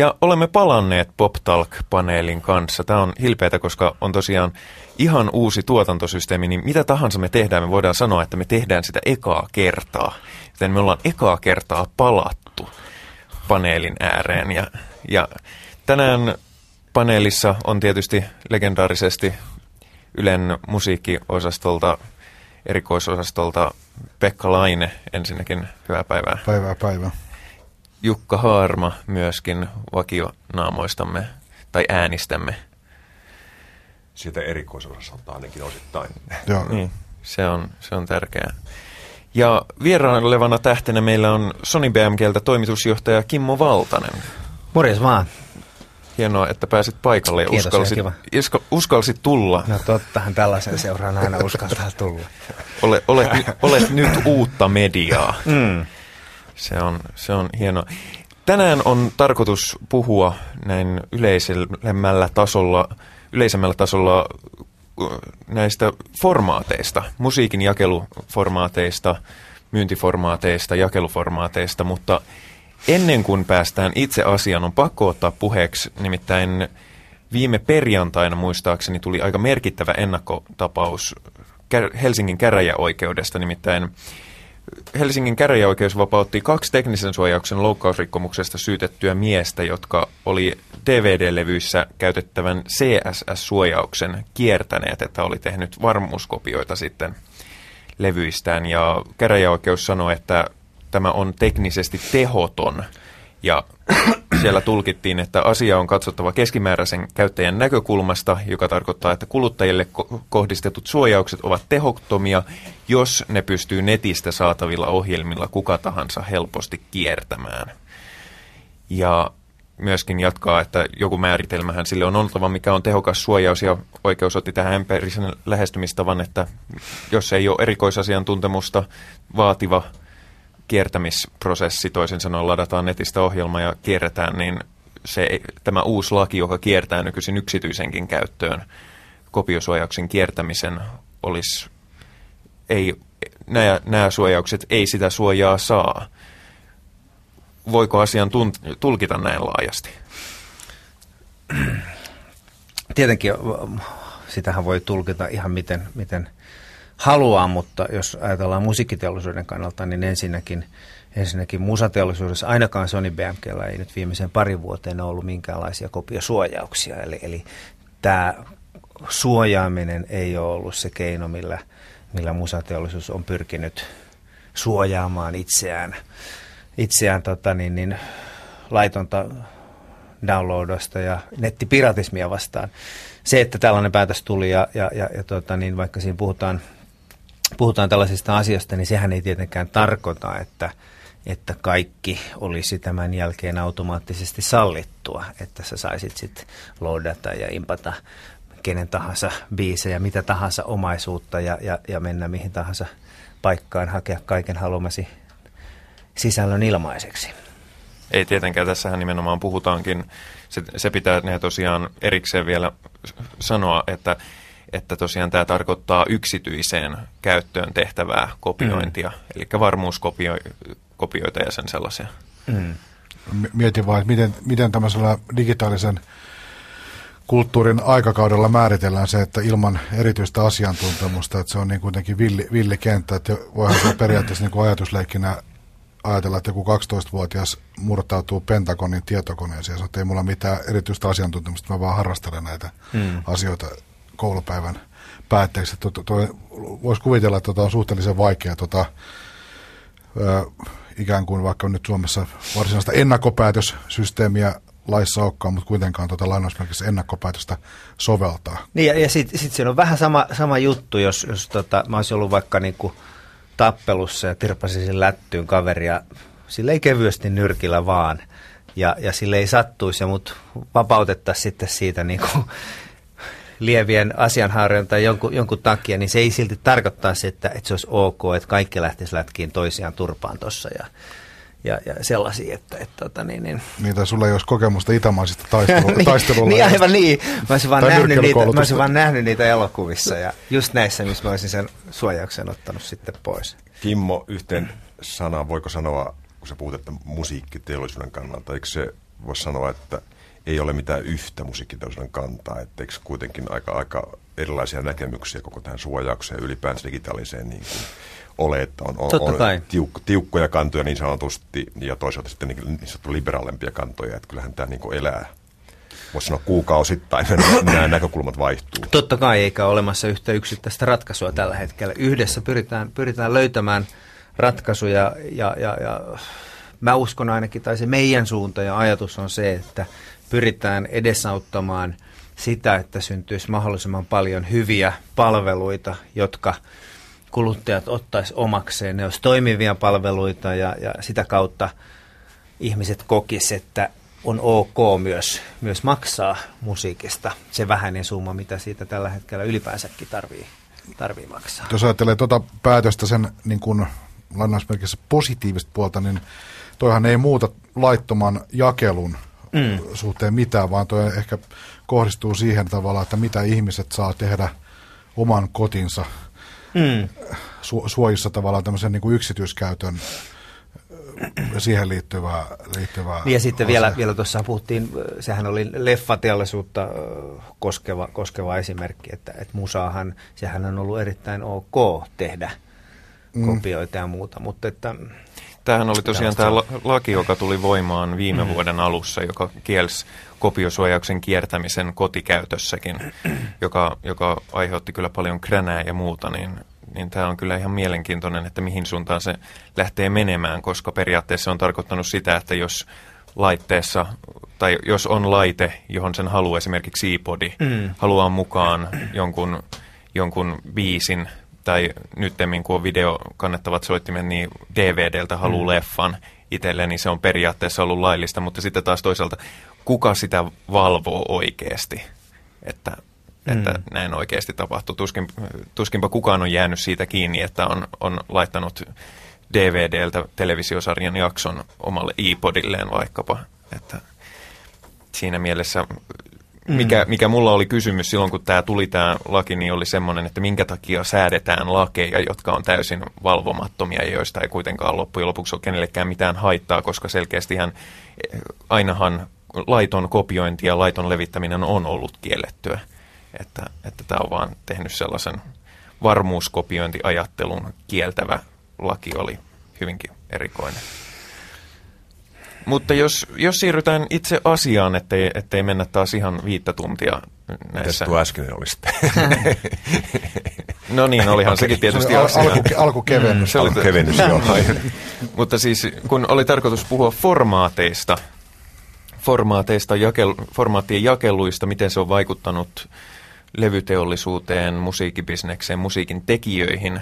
Ja olemme palanneet Pop Talk-paneelin kanssa. Tämä on hilpeätä, koska on tosiaan ihan uusi tuotantosysteemi, niin mitä tahansa me tehdään, me voidaan sanoa, että me tehdään sitä ekaa kertaa. Joten me ollaan ekaa kertaa palattu paneelin ääreen. Ja, ja tänään paneelissa on tietysti legendaarisesti Ylen musiikkiosastolta, erikoisosastolta Pekka Laine ensinnäkin. Hyvää päivää. Päivää päivää. Jukka Haarma myöskin vakionaamoistamme tai äänistämme. Siitä erikoisosalta ainakin osittain. Joo. Niin, se on, se on tärkeää. Ja vierailevana tähtenä meillä on Sony BMGltä toimitusjohtaja Kimmo Valtanen. Morjes vaan. Hienoa, että pääsit paikalle ja Kiitos, uskalsit, ja isko, uskalsit tulla. No tottahan tällaisen seuraan aina uskaltaa tulla. Ole, olet, olet nyt uutta mediaa. Mm. Se on, se on hienoa. Tänään on tarkoitus puhua näin yleisemmällä tasolla, yleisemmällä tasolla näistä formaateista, musiikin jakeluformaateista, myyntiformaateista, jakeluformaateista, mutta ennen kuin päästään itse asiaan, on pakko ottaa puheeksi, nimittäin viime perjantaina muistaakseni tuli aika merkittävä ennakkotapaus Helsingin käräjäoikeudesta, nimittäin Helsingin käräjäoikeus vapautti kaksi teknisen suojauksen loukkausrikkomuksesta syytettyä miestä, jotka oli DVD-levyissä käytettävän CSS-suojauksen kiertäneet, että oli tehnyt varmuuskopioita sitten levyistään. Ja käräjäoikeus sanoi, että tämä on teknisesti tehoton ja siellä tulkittiin, että asia on katsottava keskimääräisen käyttäjän näkökulmasta, joka tarkoittaa, että kuluttajille ko- kohdistetut suojaukset ovat tehottomia, jos ne pystyy netistä saatavilla ohjelmilla kuka tahansa helposti kiertämään. Ja myöskin jatkaa, että joku määritelmähän sille on oltava, mikä on tehokas suojaus, ja oikeus otti tähän empiirisen lähestymistavan, että jos ei ole erikoisasiantuntemusta vaativa kiertämisprosessi, toisin sanoen ladataan netistä ohjelma ja kierretään, niin se, tämä uusi laki, joka kiertää nykyisin yksityisenkin käyttöön kopiosuojauksen kiertämisen, olisi, ei, nämä, nämä suojaukset ei sitä suojaa saa. Voiko asian tulkita näin laajasti? Tietenkin sitähän voi tulkita ihan miten, miten haluaa, mutta jos ajatellaan musiikkiteollisuuden kannalta, niin ensinnäkin, ensinnäkin musateollisuudessa ainakaan Sony BMGllä ei nyt viimeisen parin vuoteen ollut minkäänlaisia kopiosuojauksia. Eli, eli tämä suojaaminen ei ole ollut se keino, millä, millä musateollisuus on pyrkinyt suojaamaan itseään, itseään tota niin, niin, laitonta downloadosta ja nettipiratismia vastaan. Se, että tällainen päätös tuli ja, ja, ja, ja tota, niin vaikka siinä puhutaan puhutaan tällaisista asioista, niin sehän ei tietenkään tarkoita, että, että kaikki olisi tämän jälkeen automaattisesti sallittua, että sä saisit sitten loadata ja impata kenen tahansa biisejä, mitä tahansa omaisuutta ja, ja, ja mennä mihin tahansa paikkaan, hakea kaiken haluamasi sisällön ilmaiseksi. Ei tietenkään, tässähän nimenomaan puhutaankin, se, se pitää ne tosiaan erikseen vielä sanoa, että että tosiaan tämä tarkoittaa yksityiseen käyttöön tehtävää kopiointia, mm. eli varmuuskopioita ja sen sellaisia. Mm. Mietin vaan, että miten, miten tämmöisellä digitaalisen kulttuurin aikakaudella määritellään se, että ilman erityistä asiantuntemusta, että se on niin kuitenkin villi, villikenttä, että voihan se periaatteessa niin kuin ajatusleikkinä ajatella, että joku 12-vuotias murtautuu Pentagonin tietokoneeseen ja sanoo, että ei mulla mitään erityistä asiantuntemusta, mä vaan harrastelen näitä mm. asioita koulupäivän päätteeksi. Voisi kuvitella, että tota on suhteellisen vaikea tota, ö, ikään kuin vaikka nyt Suomessa varsinaista ennakkopäätössysteemiä laissa olekaan, mutta kuitenkaan tuota lainausmerkissä ennakkopäätöstä soveltaa. Niin ja, ja sitten sit siinä on vähän sama, sama juttu, jos, jos tota, mä olisin ollut vaikka niinku tappelussa ja tirpasisin lättyyn kaveria, sille ei kevyesti nyrkillä vaan, ja, ja sille ei sattuisi ja mut vapautettaisiin sitten siitä niinku lievien asianhaarojen tai jonkun, jonkun takia, niin se ei silti tarkoittaa se, että, että se olisi ok, että kaikki lähtisi lätkiin toisiaan turpaan tuossa ja, ja, ja sellaisia, että, että tota, niin, niin. niin, tai sulla ei olisi kokemusta itämaisista taistelu, niin, taistelulla. niin, aivan niin. Mä olisin, vaan nähnyt niitä, mä olisin vaan nähnyt niitä elokuvissa ja just näissä, missä mä olisin sen suojauksen ottanut sitten pois. Kimmo, yhteen sanaan voiko sanoa, kun sä puhut, että musiikkiteollisuuden kannalta, eikö se voisi sanoa, että ei ole mitään yhtä musiikkiteollisuuden kantaa, etteikö kuitenkin aika, aika erilaisia näkemyksiä koko tähän suojaukseen ja ylipäänsä digitaaliseen niin kuin ole, että on, on, on tiuk, tiukkoja kantoja niin sanotusti ja toisaalta sitten niin, niin sanottu liberaalempia kantoja, että kyllähän tämä niin kuin elää voisi sanoa kuukausittain, nämä näkökulmat vaihtuu. Totta kai, eikä ole olemassa yhtä yksittäistä ratkaisua tällä hetkellä. Yhdessä pyritään, pyritään löytämään ratkaisuja ja, ja, ja mä uskon ainakin, tai se meidän suunta ja ajatus on se, että pyritään edesauttamaan sitä, että syntyisi mahdollisimman paljon hyviä palveluita, jotka kuluttajat ottaisi omakseen. Ne olisi toimivia palveluita ja, ja sitä kautta ihmiset kokis, että on ok myös, myös maksaa musiikista se vähäinen summa, mitä siitä tällä hetkellä ylipäänsäkin tarvii, tarvii maksaa. Jos ajattelee tuota päätöstä sen niin kuin lainausmerkissä positiivista puolta, niin toihan ei muuta laittoman jakelun mm. suhteen mitään, vaan toi ehkä kohdistuu siihen tavalla, että mitä ihmiset saa tehdä oman kotinsa mm. su- suojissa tavallaan tämmöisen niin kuin yksityiskäytön siihen liittyvää, liittyvää ja sitten vielä, vielä tuossa puhuttiin, sehän oli leffateollisuutta koskeva, koskeva esimerkki, että, että musaahan, sehän on ollut erittäin ok tehdä mm. kopioita ja muuta, mutta että... Tämähän oli tosiaan tämä laki, joka tuli voimaan viime mm. vuoden alussa, joka kielsi kopiosuojauksen kiertämisen kotikäytössäkin, joka, joka aiheutti kyllä paljon kränää ja muuta, niin niin tämä on kyllä ihan mielenkiintoinen, että mihin suuntaan se lähtee menemään, koska periaatteessa se on tarkoittanut sitä, että jos laitteessa, tai jos on laite, johon sen haluaa esimerkiksi iPodi, mm. haluaa mukaan jonkun, jonkun biisin, tai nyttemmin kun on video kannettavat soittimet, niin DVDltä haluaa mm. leffan itselle, niin se on periaatteessa ollut laillista, mutta sitten taas toisaalta, kuka sitä valvoo oikeasti? Että että mm. näin oikeasti tapahtuu. Tuskin, tuskinpa kukaan on jäänyt siitä kiinni, että on, on laittanut DVDltä televisiosarjan jakson omalle iPodilleen vaikkapa. Että siinä mielessä, mikä, mm. mikä mulla oli kysymys silloin, kun tämä tuli tämä laki, niin oli semmoinen, että minkä takia säädetään lakeja, jotka on täysin valvomattomia ja joista ei kuitenkaan loppujen lopuksi ole kenellekään mitään haittaa, koska selkeästihän ainahan laiton kopiointi ja laiton levittäminen on ollut kiellettyä. Että, että tämä on vaan tehnyt sellaisen varmuuskopiointiajattelun kieltävä laki oli hyvinkin erikoinen. Mutta jos, jos siirrytään itse asiaan, ettei, ettei mennä taas ihan viittä tuntia näissä. Mitäs tuo äsken oli sitten? no niin, olihan okay. sekin tietysti al- asia. Alku, alkukevennys. Mm, se oli alkukevennys, joo. Mutta siis kun oli tarkoitus puhua formaateista, formaateista, jakel, formaattien jakeluista, miten se on vaikuttanut levyteollisuuteen, musiikkibisnekseen, musiikin tekijöihin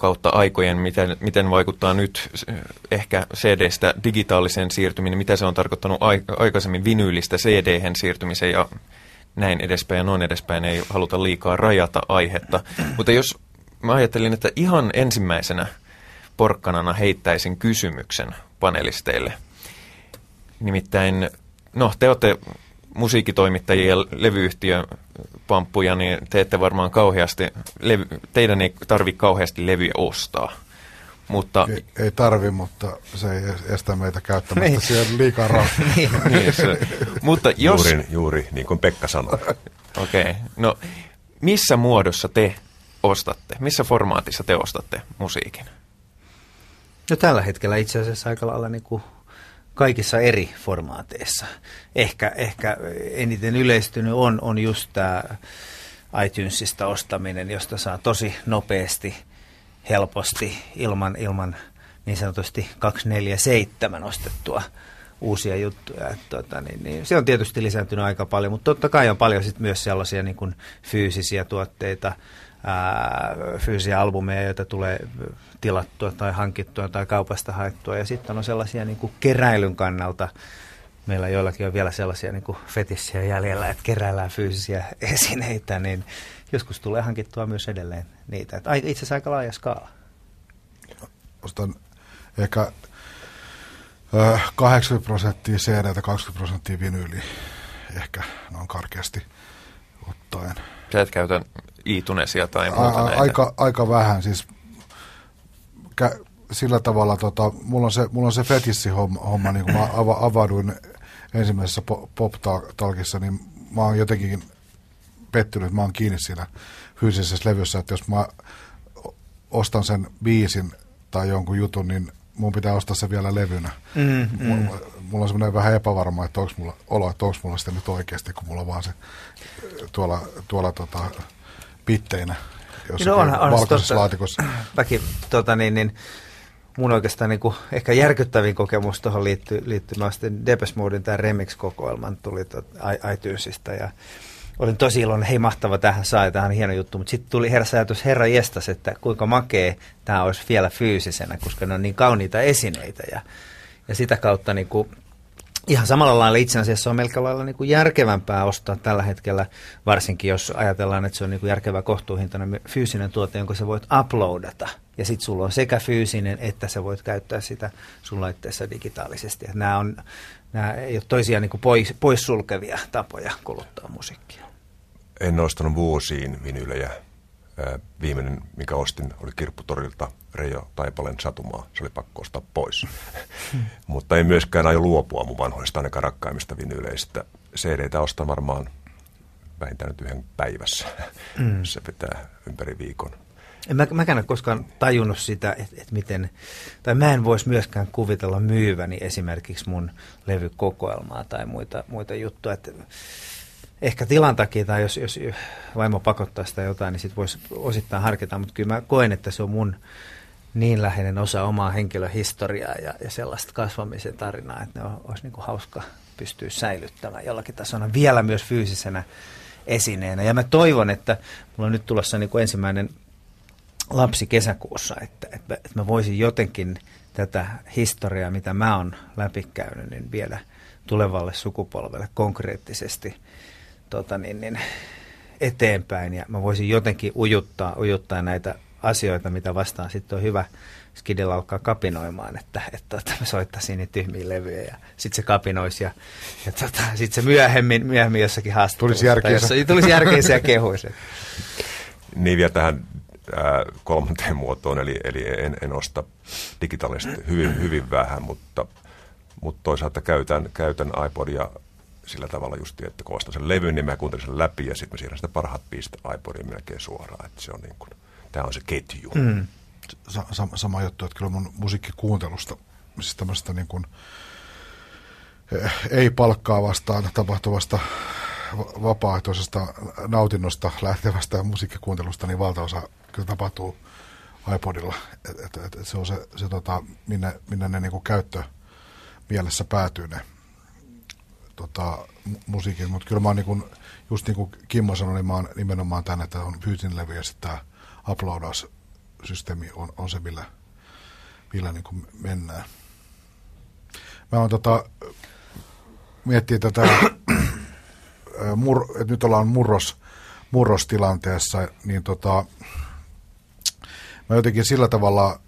kautta aikojen, miten, miten vaikuttaa nyt ehkä CD-stä digitaaliseen siirtyminen, mitä se on tarkoittanut aikaisemmin vinyylistä CD-hen siirtymiseen ja näin edespäin ja noin edespäin, ei haluta liikaa rajata aihetta. Mutta jos mä ajattelin, että ihan ensimmäisenä porkkanana heittäisin kysymyksen panelisteille. Nimittäin, no te olette musiikkitoimittajia ja levyyhtiöpamppuja, niin te ette varmaan kauheasti, levy, teidän ei tarvitse kauheasti levyjä ostaa. Mutta, ei, ei tarvi, mutta se ei estä meitä käyttämästä niin. siellä liikaa rahaa. niin, niin se, mutta jos... Juuri, juuri niin kuin Pekka sanoi. Okei, okay. no missä muodossa te ostatte, missä formaatissa te ostatte musiikin? No tällä hetkellä itse asiassa aika lailla niin kuin kaikissa eri formaateissa. Ehkä, ehkä eniten yleistynyt on, on just tämä iTunesista ostaminen, josta saa tosi nopeasti, helposti, ilman, ilman niin sanotusti 247 ostettua uusia juttuja. Et, tota, niin, niin, se on tietysti lisääntynyt aika paljon, mutta totta kai on paljon sit myös sellaisia niin kuin fyysisiä tuotteita, ää, fyysisiä albumeja, joita tulee tilattua tai hankittua tai kaupasta haettua. Ja sitten on sellaisia niin kuin keräilyn kannalta, meillä joillakin on vielä sellaisia niin fetissiä jäljellä, että keräillään fyysisiä esineitä, niin joskus tulee hankittua myös edelleen niitä. Että itse asiassa aika laaja skaala. Ostan ehkä 80 prosenttia CD ja 20 prosenttia vinyyliä, ehkä noin karkeasti ottaen. Sä et käytä iitunesia tai muuta a, aika, aika vähän, siis kä- sillä tavalla, tota, mulla on se, mulla on se fetissi-homma, homma, niin kun mä ava, avauduin ensimmäisessä pop-talkissa, niin mä oon jotenkin pettynyt, että mä oon kiinni siinä fyysisessä levyssä, että jos mä ostan sen biisin tai jonkun jutun, niin mun pitää ostaa se vielä levynä. Mm, mm. Mulla, on semmoinen vähän epävarma, että onko mulla, olo, että onko mulla sitä nyt oikeasti, kun mulla on vaan se tuolla, tuolla tota, pitteinä jossakin no onhan, onhan valkoisessa laatikossa. Väki, tota niin, niin, mun oikeastaan niin kuin, ehkä järkyttävin kokemus tuohon liittyy, liittyy mä sitten Depes Modein tämä Remix-kokoelman tuli iTunesista ja olin tosi iloinen, hei mahtava, tähän sai, tähän hieno juttu, mutta sitten tuli herässä ajatus, herra jestas, että kuinka makee tämä olisi vielä fyysisenä, koska ne on niin kauniita esineitä ja, ja sitä kautta niin kuin, ihan samalla lailla itse asiassa on melkein lailla niin kuin järkevämpää ostaa tällä hetkellä, varsinkin jos ajatellaan, että se on niin kuin järkevä kohtuuhintainen fyysinen tuote, jonka sä voit uploadata. Ja sitten sulla on sekä fyysinen, että sä voit käyttää sitä sun laitteessa digitaalisesti. Nämä, on, nämä ei ole toisiaan niin kuin pois, poissulkevia tapoja kuluttaa musiikkia. En ostanut vuosiin vinylejä viimeinen, mikä ostin, oli Kirpputorilta Reijo Taipaleen satumaa. Se oli pakko ostaa pois. Mutta ei myöskään aio luopua mun vanhoista ainakaan rakkaimmista vinyyleistä. CD-tä ostan varmaan vähintään nyt yhden päivässä. Mm. Se pitää ympäri viikon. En mä, mäkään ole koskaan tajunnut sitä, että, että miten, tai mä en voisi myöskään kuvitella myyväni esimerkiksi mun levykokoelmaa tai muita, muita juttuja. Että ehkä tilan takia tai jos, jos vaimo pakottaa sitä jotain, niin sitten voisi osittain harkita, mutta kyllä mä koen, että se on mun niin läheinen osa omaa henkilöhistoriaa ja, ja sellaista kasvamisen tarinaa, että ne on, olisi niin kuin hauska pystyä säilyttämään jollakin tasolla vielä myös fyysisenä esineenä. Ja mä toivon, että mulla on nyt tulossa niin kuin ensimmäinen lapsi kesäkuussa, että, että, että mä voisin jotenkin tätä historiaa, mitä mä oon läpikäynyt, niin viedä tulevalle sukupolvelle konkreettisesti – tota niin, niin, eteenpäin ja mä voisin jotenkin ujuttaa, ujuttaa näitä asioita, mitä vastaan sitten on hyvä Skidilla alkaa kapinoimaan, että, että, että mä soittaisin niitä tyhmiä levyjä ja sitten se kapinoisi ja, ja tota, sitten se myöhemmin, myöhemmin jossakin haastattelussa. Tulisi järkeensä. Tulisi järkeensä ja kehuisi. niin vielä tähän ää, kolmanteen muotoon, eli, eli en, en osta digitaalisesti hyvin, hyvin vähän, mutta, mutta toisaalta käytän, käytän iPodia sillä tavalla just, että kun ostan sen levyn, niin mä kuuntelin sen läpi ja sitten mä siirrän sitä parhaat pisteet iPodiin melkein suoraan. Että se on niin kuin, tämä on se ketju. Mm. Sa- sama, sama juttu, että kyllä mun musiikkikuuntelusta, siis tämmöistä niin kuin, eh, ei palkkaa vastaan tapahtuvasta vapaaehtoisesta nautinnosta lähtevästä musiikkikuuntelusta, niin valtaosa kyllä tapahtuu iPodilla. Et, et, et, et se on se, se tota, minne, minne ne niin kuin käyttö mielessä päätyy ne tota, musiikin, mutta kyllä mä oon niin kuin, just niin kuin Kimmo sanoi, niin mä oon nimenomaan tänne, että on fyysinen levy ja sitten tämä uploadaussysteemi on, on se, millä, millä niin kuin mennään. Mä oon tota, miettiä tätä, mur, että nyt ollaan murros, murrostilanteessa, niin tota, mä jotenkin sillä tavalla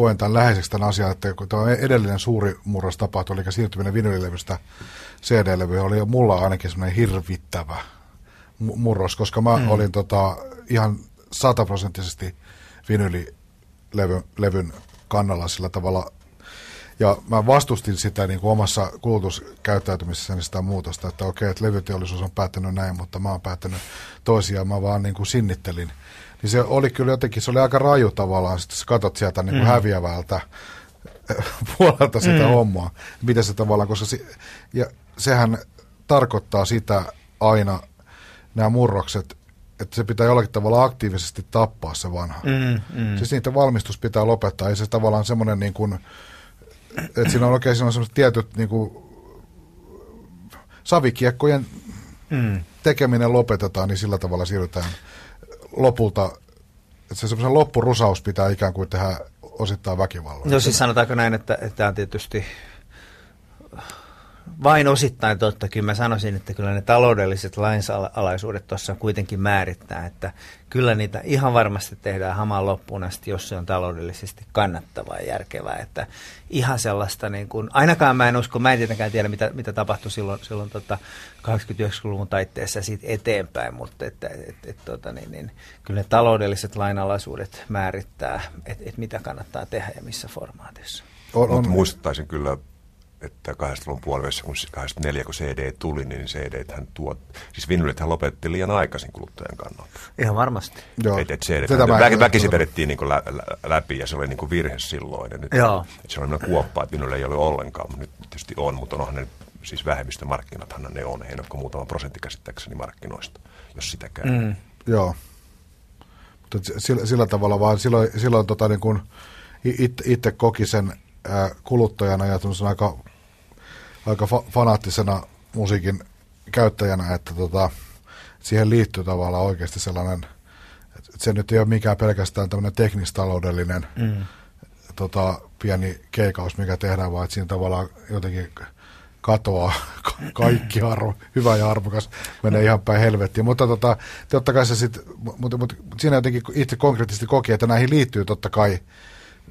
koen tämän läheiseksi tämän asian, että kun tämä edellinen suuri murros tapahtui, eli siirtyminen vinylilevystä CD-levy, oli jo mulla ainakin semmoinen hirvittävä murros, koska mä mm. olin tota, ihan sataprosenttisesti vinylilevyn kannalla sillä tavalla, ja mä vastustin sitä niin kuin omassa kulutuskäyttäytymisessäni sitä muutosta, että okei, että levyteollisuus on päättänyt näin, mutta mä oon päättänyt toisiaan, mä vaan niin kuin sinnittelin niin se oli kyllä jotenkin, se oli aika raju tavallaan, sitten sä katsot sieltä niin kuin mm. häviävältä eh, puolelta sitä mm. hommaa, miten se tavallaan, koska se, ja sehän tarkoittaa sitä aina, nämä murrokset, että se pitää jollakin tavalla aktiivisesti tappaa se vanha. Mm, mm. Siis niitä valmistus pitää lopettaa, ei se tavallaan semmoinen niin kuin, että siinä on oikein siinä on semmoiset tietyt niin kuin, savikiekkojen mm. tekeminen lopetetaan, niin sillä tavalla siirrytään lopulta, että se semmoisen loppurusaus pitää ikään kuin tehdä osittain väkivallalla. No siis sanotaanko näin, että, että tämä on tietysti vain osittain totta. Kyllä mä sanoisin, että kyllä ne taloudelliset lainsalaisuudet tuossa kuitenkin määrittää, että kyllä niitä ihan varmasti tehdään hamaan loppuun asti, jos se on taloudellisesti kannattavaa ja järkevää. Että ihan sellaista, niin kuin, ainakaan mä en usko, mä en tietenkään tiedä, mitä, mitä tapahtui silloin, silloin tota 89-luvun taitteessa siitä eteenpäin, mutta että, et, et, tota, niin, niin, kyllä ne taloudelliset lainalaisuudet määrittää, että et mitä kannattaa tehdä ja missä formaatissa. On, on. Mutta muistuttaisin kyllä että 80-luvun puolivälissä, kun 84, kun CD tuli, niin CD hän tuot, siis vinylit hän lopetti liian aikaisin kuluttajan kannalta. Ihan varmasti. Joo. Et, et CD, väki, väkisin vedettiin niin lä, lä, läpi ja se oli niin kuin virhe silloin. Ja nyt, Joo. Et se oli kuoppa, että vinylle ei ole ollenkaan, mutta nyt tietysti on, mutta onhan ne siis vähemmistömarkkinathan ne on, ei ole muutama prosentti käsittääkseni markkinoista, jos sitäkään. Mm. Joo. Mutta sillä, sillä tavalla vaan silloin, silloin tota, niin kun itse koki sen kuluttajana ja aika aika fa- fanaattisena musiikin käyttäjänä, että tota, siihen liittyy tavallaan oikeasti sellainen, että se nyt ei ole mikään pelkästään tämmöinen teknistaloudellinen mm. tota, pieni keikaus, mikä tehdään, vaan että siinä tavallaan jotenkin katoaa kaikki arvo, hyvä ja arvokas, menee ihan päin helvettiin. Mutta tota, totta kai se sit, mutta, mutta siinä jotenkin itse konkreettisesti koki, että näihin liittyy totta kai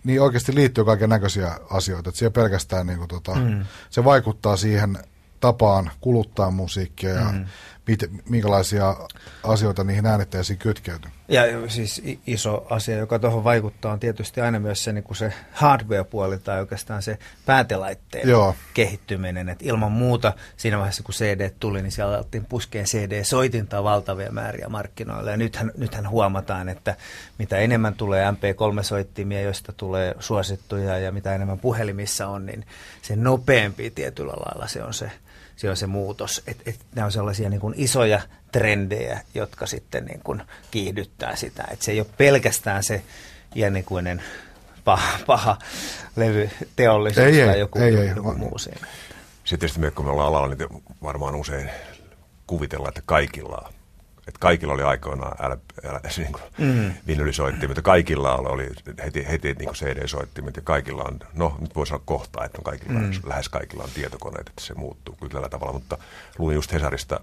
niin oikeasti liittyy kaiken näköisiä asioita. Että pelkästään niin kuin, tota, mm. se vaikuttaa siihen tapaan kuluttaa musiikkia ja mm mit, minkälaisia asioita niihin äänitteisiin kytkeytyy. Ja siis iso asia, joka tuohon vaikuttaa, on tietysti aina myös se, niin kuin se hardware-puoli tai oikeastaan se päätelaitteen Joo. kehittyminen. Et ilman muuta siinä vaiheessa, kun CD tuli, niin siellä alettiin puskeen CD-soitintaa valtavia määriä markkinoille. Ja nythän, nythän huomataan, että mitä enemmän tulee MP3-soittimia, joista tulee suosittuja ja mitä enemmän puhelimissa on, niin se nopeampi tietyllä lailla se on se se on se muutos. Että et nämä on sellaisia niin kuin isoja trendejä, jotka sitten niin kuin kiihdyttää sitä. Että se ei ole pelkästään se iänikuinen paha, paha levyteollisuus ei, tai joku, ei, joku ei, muu siinä. Sitten tietysti me, kun me ollaan alalla, niin varmaan usein kuvitellaan, että kaikilla on että kaikilla oli aikoinaan älä, älä, niin kuin mm. vinylisoittimet ja kaikilla oli heti, heti niin kuin CD-soittimet ja kaikilla on, no nyt voi sanoa kohtaa, että on kaikilla, mm. lähes kaikilla on tietokoneet, että se muuttuu kyllä tällä tavalla, mutta luin just Hesarista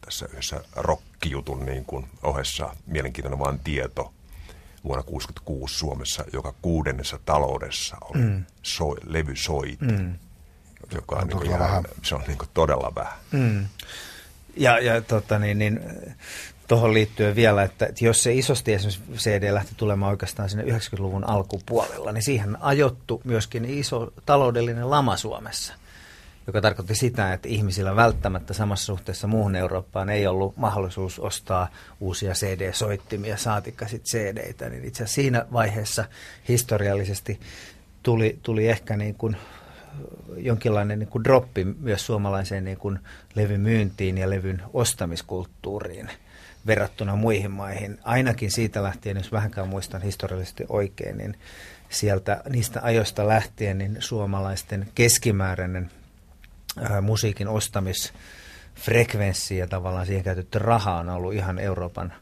tässä yhdessä rockijutun niin kuin ohessa mielenkiintoinen vaan tieto vuonna 1966 Suomessa, joka kuudennessa taloudessa oli mm. so, levysoit, mm. joka on, on niin kuin ihan, se on niin kuin todella vähän. Mm. Ja, ja tota, niin, niin, tuohon liittyen vielä, että, että jos se isosti esimerkiksi CD lähti tulemaan oikeastaan sinne 90-luvun alkupuolella, niin siihen ajottu myöskin iso taloudellinen lama Suomessa, joka tarkoitti sitä, että ihmisillä välttämättä samassa suhteessa muuhun Eurooppaan ei ollut mahdollisuus ostaa uusia CD-soittimia, saatikka sitten CD-tä, niin itse asiassa siinä vaiheessa historiallisesti tuli, tuli ehkä niin kuin jonkinlainen niin kuin droppi myös suomalaiseen niin kuin levymyyntiin ja levyn ostamiskulttuuriin verrattuna muihin maihin. Ainakin siitä lähtien, jos vähänkään muistan historiallisesti oikein, niin sieltä niistä ajoista lähtien niin suomalaisten keskimääräinen ää, musiikin ostamisfrekvenssi ja tavallaan siihen käytetty raha on ollut ihan Euroopan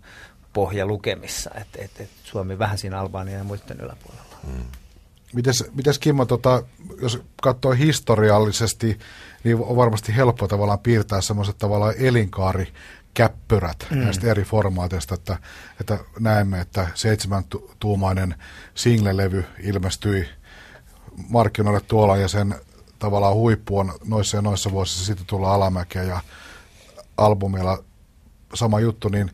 pohjalukemissa. että et, et Suomi vähän siinä Albania ja muiden yläpuolella. Mm. Mites, mites Kimmo, tota, jos katsoo historiallisesti, niin on varmasti helppo tavallaan piirtää semmoiset tavallaan elinkaari käppyrät mm. näistä eri formaateista, että, että näemme, että seitsemän tuumainen single-levy ilmestyi markkinoille tuolla ja sen tavallaan huippu on noissa ja noissa vuosissa sitten tulla alamäkeä ja albumilla sama juttu, niin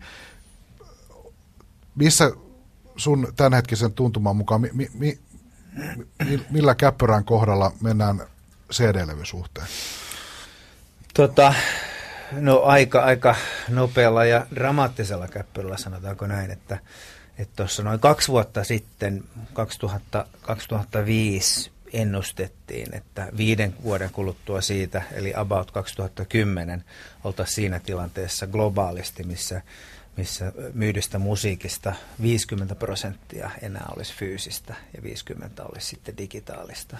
missä sun tämänhetkisen tuntuman mukaan, mi, mi, millä käppyrän kohdalla mennään CD-levy suhteen? Tota, no aika, aika nopealla ja dramaattisella käppyrällä sanotaanko näin, että tuossa noin kaksi vuotta sitten, 2000, 2005, ennustettiin, että viiden vuoden kuluttua siitä, eli about 2010, oltaisiin siinä tilanteessa globaalisti, missä missä myydystä musiikista 50 prosenttia enää olisi fyysistä ja 50 olisi sitten digitaalista.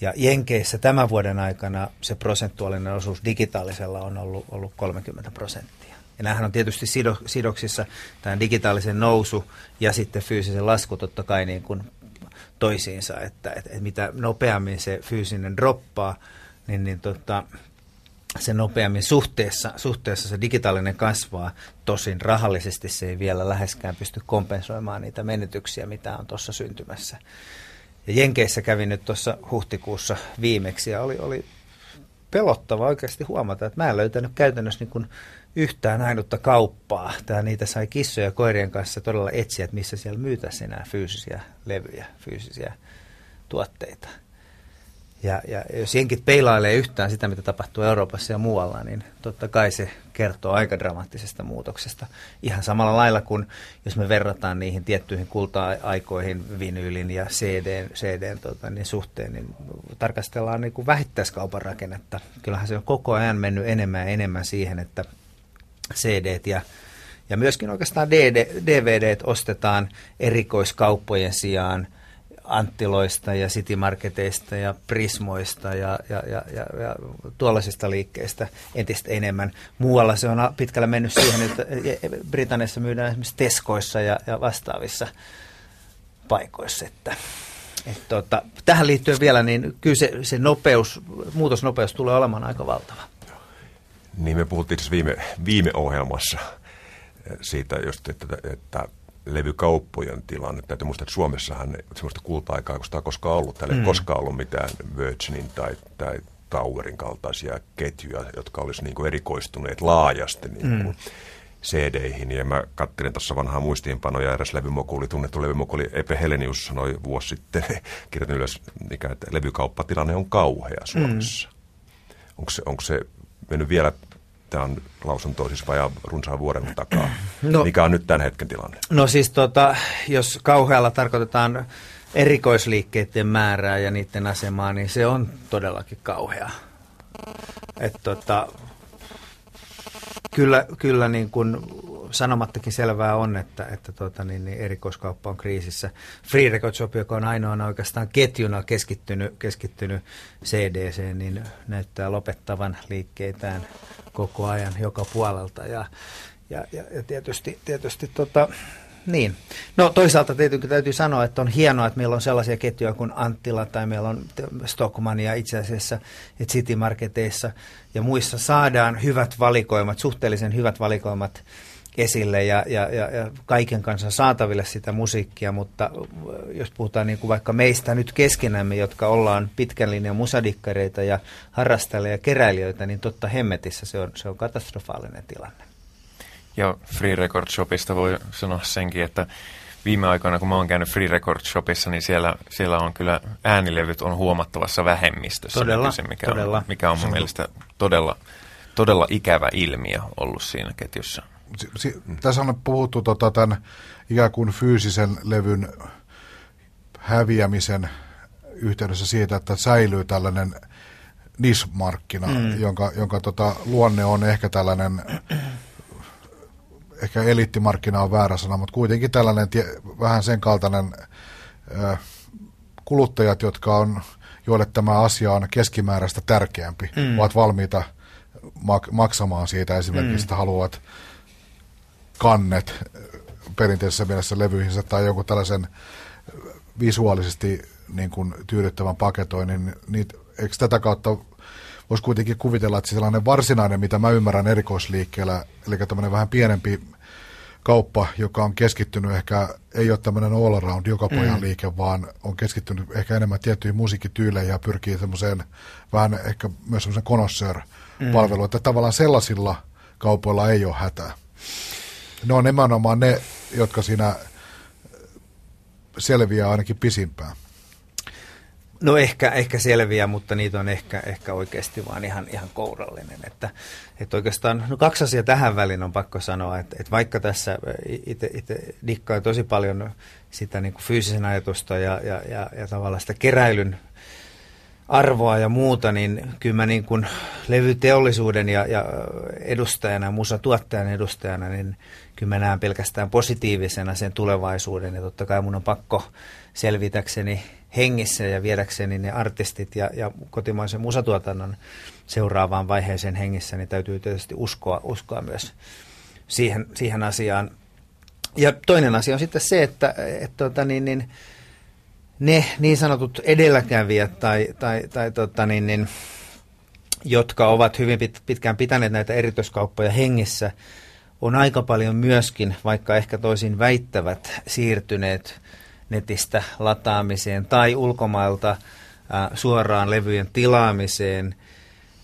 Ja Jenkeissä tämän vuoden aikana se prosentuaalinen osuus digitaalisella on ollut, ollut 30 prosenttia. Ja näähän on tietysti sido, sidoksissa tämän digitaalisen nousu ja sitten fyysisen lasku totta kai niin kuin toisiinsa, että, että, että mitä nopeammin se fyysinen droppaa, niin, niin tota, se nopeammin suhteessa, suhteessa se digitaalinen kasvaa. Tosin rahallisesti se ei vielä läheskään pysty kompensoimaan niitä menetyksiä, mitä on tuossa syntymässä. Ja Jenkeissä kävin nyt tuossa huhtikuussa viimeksi ja oli, oli pelottava oikeasti huomata, että mä en löytänyt käytännössä niin kuin yhtään ainutta kauppaa. Tää niitä sai kissoja ja koirien kanssa todella etsiä, että missä siellä myytäisiin enää fyysisiä levyjä, fyysisiä tuotteita. Ja, ja jos jenkit peilailee yhtään sitä, mitä tapahtuu Euroopassa ja muualla, niin totta kai se kertoo aika dramaattisesta muutoksesta. Ihan samalla lailla kuin jos me verrataan niihin tiettyihin kulta-aikoihin vinyylin ja CDn, CDn tota, niin suhteen, niin tarkastellaan niin kuin vähittäiskaupan rakennetta. Kyllähän se on koko ajan mennyt enemmän ja enemmän siihen, että CD ja ja myöskin oikeastaan DVD ostetaan erikoiskauppojen sijaan Anttiloista ja Citymarketeista ja Prismoista ja, ja, ja, ja, ja tuollaisista liikkeistä entistä enemmän. Muualla se on pitkällä mennyt siihen, että Britanniassa myydään esimerkiksi Teskoissa ja, ja vastaavissa paikoissa. Että, et, tota, tähän liittyen vielä, niin kyllä se, se nopeus, muutosnopeus tulee olemaan aika valtava. Niin me puhuttiin viime, viime ohjelmassa siitä, just, että, että levykauppojen tilanne. Täytyy muistaa, että Suomessahan sellaista kulta-aikaa ei koskaan ollut. Täällä ei mm. koskaan ollut mitään Virginin tai, tai Towerin kaltaisia ketjuja, jotka olisi niin kuin erikoistuneet laajasti niin kuin mm. CD-ihin. Ja mä katselin tuossa vanhaa muistiinpanoja, eräs levymokuli, tunnettu levymokuli Epe Helenius sanoi vuosi sitten, kirjoitin ylös, mikä, että levykauppatilanne on kauhea Suomessa. Mm. Onko se, onko se mennyt vielä Tämä on lausunto siis vajaa runsaan vuoden takaa. No, Mikä on nyt tämän hetken tilanne? No siis tota, jos kauhealla tarkoitetaan erikoisliikkeiden määrää ja niiden asemaa, niin se on todellakin kauhea. Et tota, kyllä, kyllä niin kuin sanomattakin selvää on, että, että tota, niin, niin erikoiskauppa on kriisissä. Free Record Shop, joka on ainoana oikeastaan ketjuna keskittynyt, keskittynyt CDC, niin näyttää lopettavan liikkeitään koko ajan joka puolelta. Ja, ja, ja, ja tietysti, tietysti tota, niin. No toisaalta tietenkin täytyy sanoa, että on hienoa, että meillä on sellaisia ketjuja kuin Anttila tai meillä on Stockmania itse asiassa, että City Marketeissa ja muissa saadaan hyvät valikoimat, suhteellisen hyvät valikoimat esille ja, ja, ja, ja kaiken kanssa saataville sitä musiikkia, mutta jos puhutaan niin kuin vaikka meistä nyt keskenämme, jotka ollaan pitkän linjan musadikkareita ja harrastajia ja keräilijöitä, niin totta hemmetissä se on, se on katastrofaalinen tilanne. Ja Free Record Shopista voi sanoa senkin, että viime aikoina, kun mä oon käynyt Free Record Shopissa, niin siellä, siellä on kyllä äänilevyt on huomattavassa vähemmistössä. Todella, se, mikä, todella. On, mikä on mun mielestä todella, todella ikävä ilmiö ollut siinä ketjussa si, tässä on puhuttu tota, tämän ikään kuin fyysisen levyn häviämisen yhteydessä siitä, että säilyy tällainen nismarkkina, mm. jonka, jonka tota, luonne on ehkä tällainen, ehkä eliittimarkkina on väärä sana, mutta kuitenkin tällainen tie, vähän sen kaltainen ö, kuluttajat, jotka on, joille tämä asia on keskimääräistä tärkeämpi, mm. ovat valmiita mak- maksamaan siitä esimerkiksi, mm. että haluavat kannet perinteisessä mielessä levyihinsä tai joku tällaisen visuaalisesti niin kuin tyydyttävän paketoinnin, niin eikö tätä kautta voisi kuitenkin kuvitella, että sellainen varsinainen, mitä mä ymmärrän erikoisliikkeellä, eli tämmöinen vähän pienempi kauppa, joka on keskittynyt ehkä, ei ole tämmöinen all around joka pojan mm. liike, vaan on keskittynyt ehkä enemmän tiettyihin musiikkityyleihin ja pyrkii semmoiseen vähän ehkä myös semmoisen konosseur-palveluun, mm. että tavallaan sellaisilla kaupoilla ei ole hätää. Ne on nimenomaan ne, jotka siinä selviää ainakin pisimpään. No ehkä, ehkä selviää, mutta niitä on ehkä, ehkä oikeasti vaan ihan, ihan kourallinen. Että, että oikeastaan no kaksi asiaa tähän väliin on pakko sanoa, että, että vaikka tässä itse dikkaa tosi paljon sitä niin fyysisen ajatusta ja, ja, ja, ja tavallaan sitä keräilyn arvoa ja muuta, niin kyllä mä niin kuin levyteollisuuden ja, ja edustajana, musatuottajan edustajana, niin kyllä mä näen pelkästään positiivisena sen tulevaisuuden ja totta kai mun on pakko selvitäkseni hengissä ja viedäkseni ne artistit ja, ja kotimaisen musatuotannon seuraavaan vaiheeseen hengissä, niin täytyy tietysti uskoa, uskoa myös siihen, siihen asiaan. Ja toinen asia on sitten se, että et, tota, niin, niin, ne niin sanotut edelläkävijät tai, tai, tai tota, niin, niin, jotka ovat hyvin pit, pitkään pitäneet näitä erityiskauppoja hengissä, on aika paljon myöskin, vaikka ehkä toisin väittävät, siirtyneet netistä lataamiseen tai ulkomailta ää, suoraan levyjen tilaamiseen,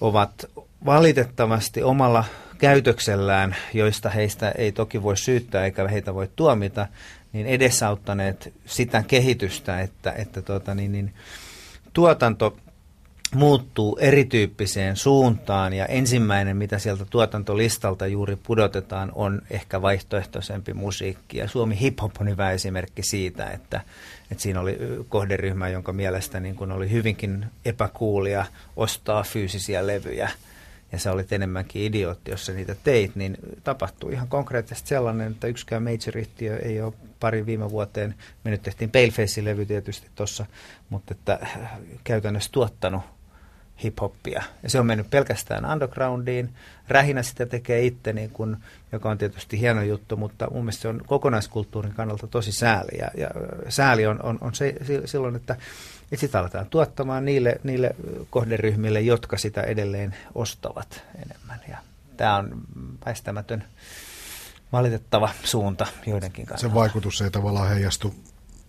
ovat valitettavasti omalla käytöksellään, joista heistä ei toki voi syyttää eikä heitä voi tuomita, niin edesauttaneet sitä kehitystä, että, että tuota, niin, niin, tuotanto muuttuu erityyppiseen suuntaan ja ensimmäinen, mitä sieltä tuotantolistalta juuri pudotetaan, on ehkä vaihtoehtoisempi musiikki. Ja Suomi Hip Hop on hyvä esimerkki siitä, että, että siinä oli kohderyhmä, jonka mielestä niin kun oli hyvinkin epäkuulia ostaa fyysisiä levyjä – ja sä olit enemmänkin idiootti, jos sä niitä teit, niin tapahtuu ihan konkreettisesti sellainen, että yksikään major-yhtiö ei ole pari viime vuoteen, me nyt tehtiin Paleface-levy tietysti tuossa, mutta että äh, käytännössä tuottanut hip-hoppia. Ja se on mennyt pelkästään undergroundiin. Rähinä sitä tekee itse, niin kun, joka on tietysti hieno juttu, mutta mun mielestä se on kokonaiskulttuurin kannalta tosi sääli. Ja, ja sääli on, on, on se, silloin, että että sitä aletaan tuottamaan niille, niille kohderyhmille, jotka sitä edelleen ostavat enemmän. Ja tämä on väistämätön valitettava suunta joidenkin kannalta. Se vaikutus ei tavallaan heijastu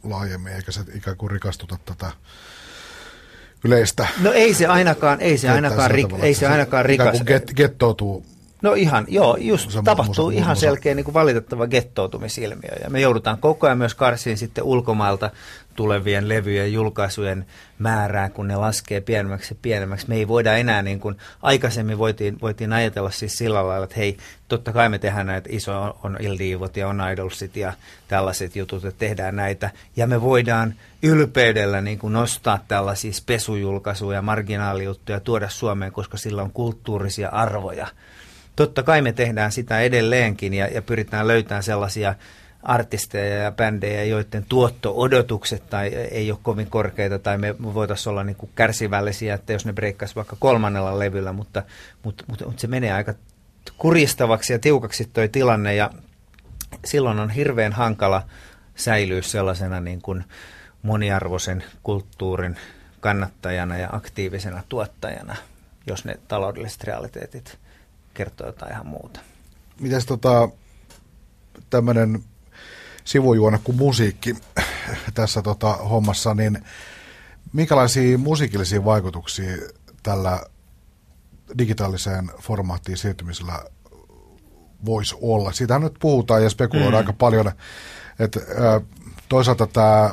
laajemmin, eikä se ikään kuin rikastuta tätä yleistä. No ei se ainakaan, ei se ainakaan, ri, ei se ainakaan rikas. Get, gettoutuu No ihan, joo, just musa, tapahtuu musa, ihan musa. selkeä niin kuin valitettava gettoutumisilmiö. Ja me joudutaan koko ajan myös karsiin sitten ulkomailta tulevien levyjen julkaisujen määrää, kun ne laskee pienemmäksi ja pienemmäksi. Me ei voida enää, niin kuin aikaisemmin voitiin, voitiin ajatella siis sillä lailla, että hei, totta kai me tehdään näitä, iso on, on Ildiivot ja on Idolsit ja tällaiset jutut, että tehdään näitä. Ja me voidaan ylpeydellä niin kuin nostaa tällaisia spesujulkaisuja, marginaalijuttuja, tuoda Suomeen, koska sillä on kulttuurisia arvoja. Totta kai me tehdään sitä edelleenkin ja, ja pyritään löytämään sellaisia artisteja ja bändejä, joiden tuotto-odotukset tai ei ole kovin korkeita, tai me voitaisiin olla niin kuin kärsivällisiä, että jos ne breikkaisi vaikka kolmannella levyllä, mutta, mutta, mutta, mutta se menee aika kuristavaksi ja tiukaksi tuo tilanne, ja silloin on hirveän hankala säilyä sellaisena niin kuin moniarvoisen kulttuurin kannattajana ja aktiivisena tuottajana, jos ne taloudelliset realiteetit kertoo jotain ihan muuta. Mitäs tota, tämmöinen sivujuona kuin musiikki tässä tota, hommassa, niin minkälaisia musiikillisia vaikutuksia tällä digitaaliseen formaattiin siirtymisellä voisi olla? Siitähän nyt puhutaan ja spekuloidaan mm. aika paljon, että toisaalta tämä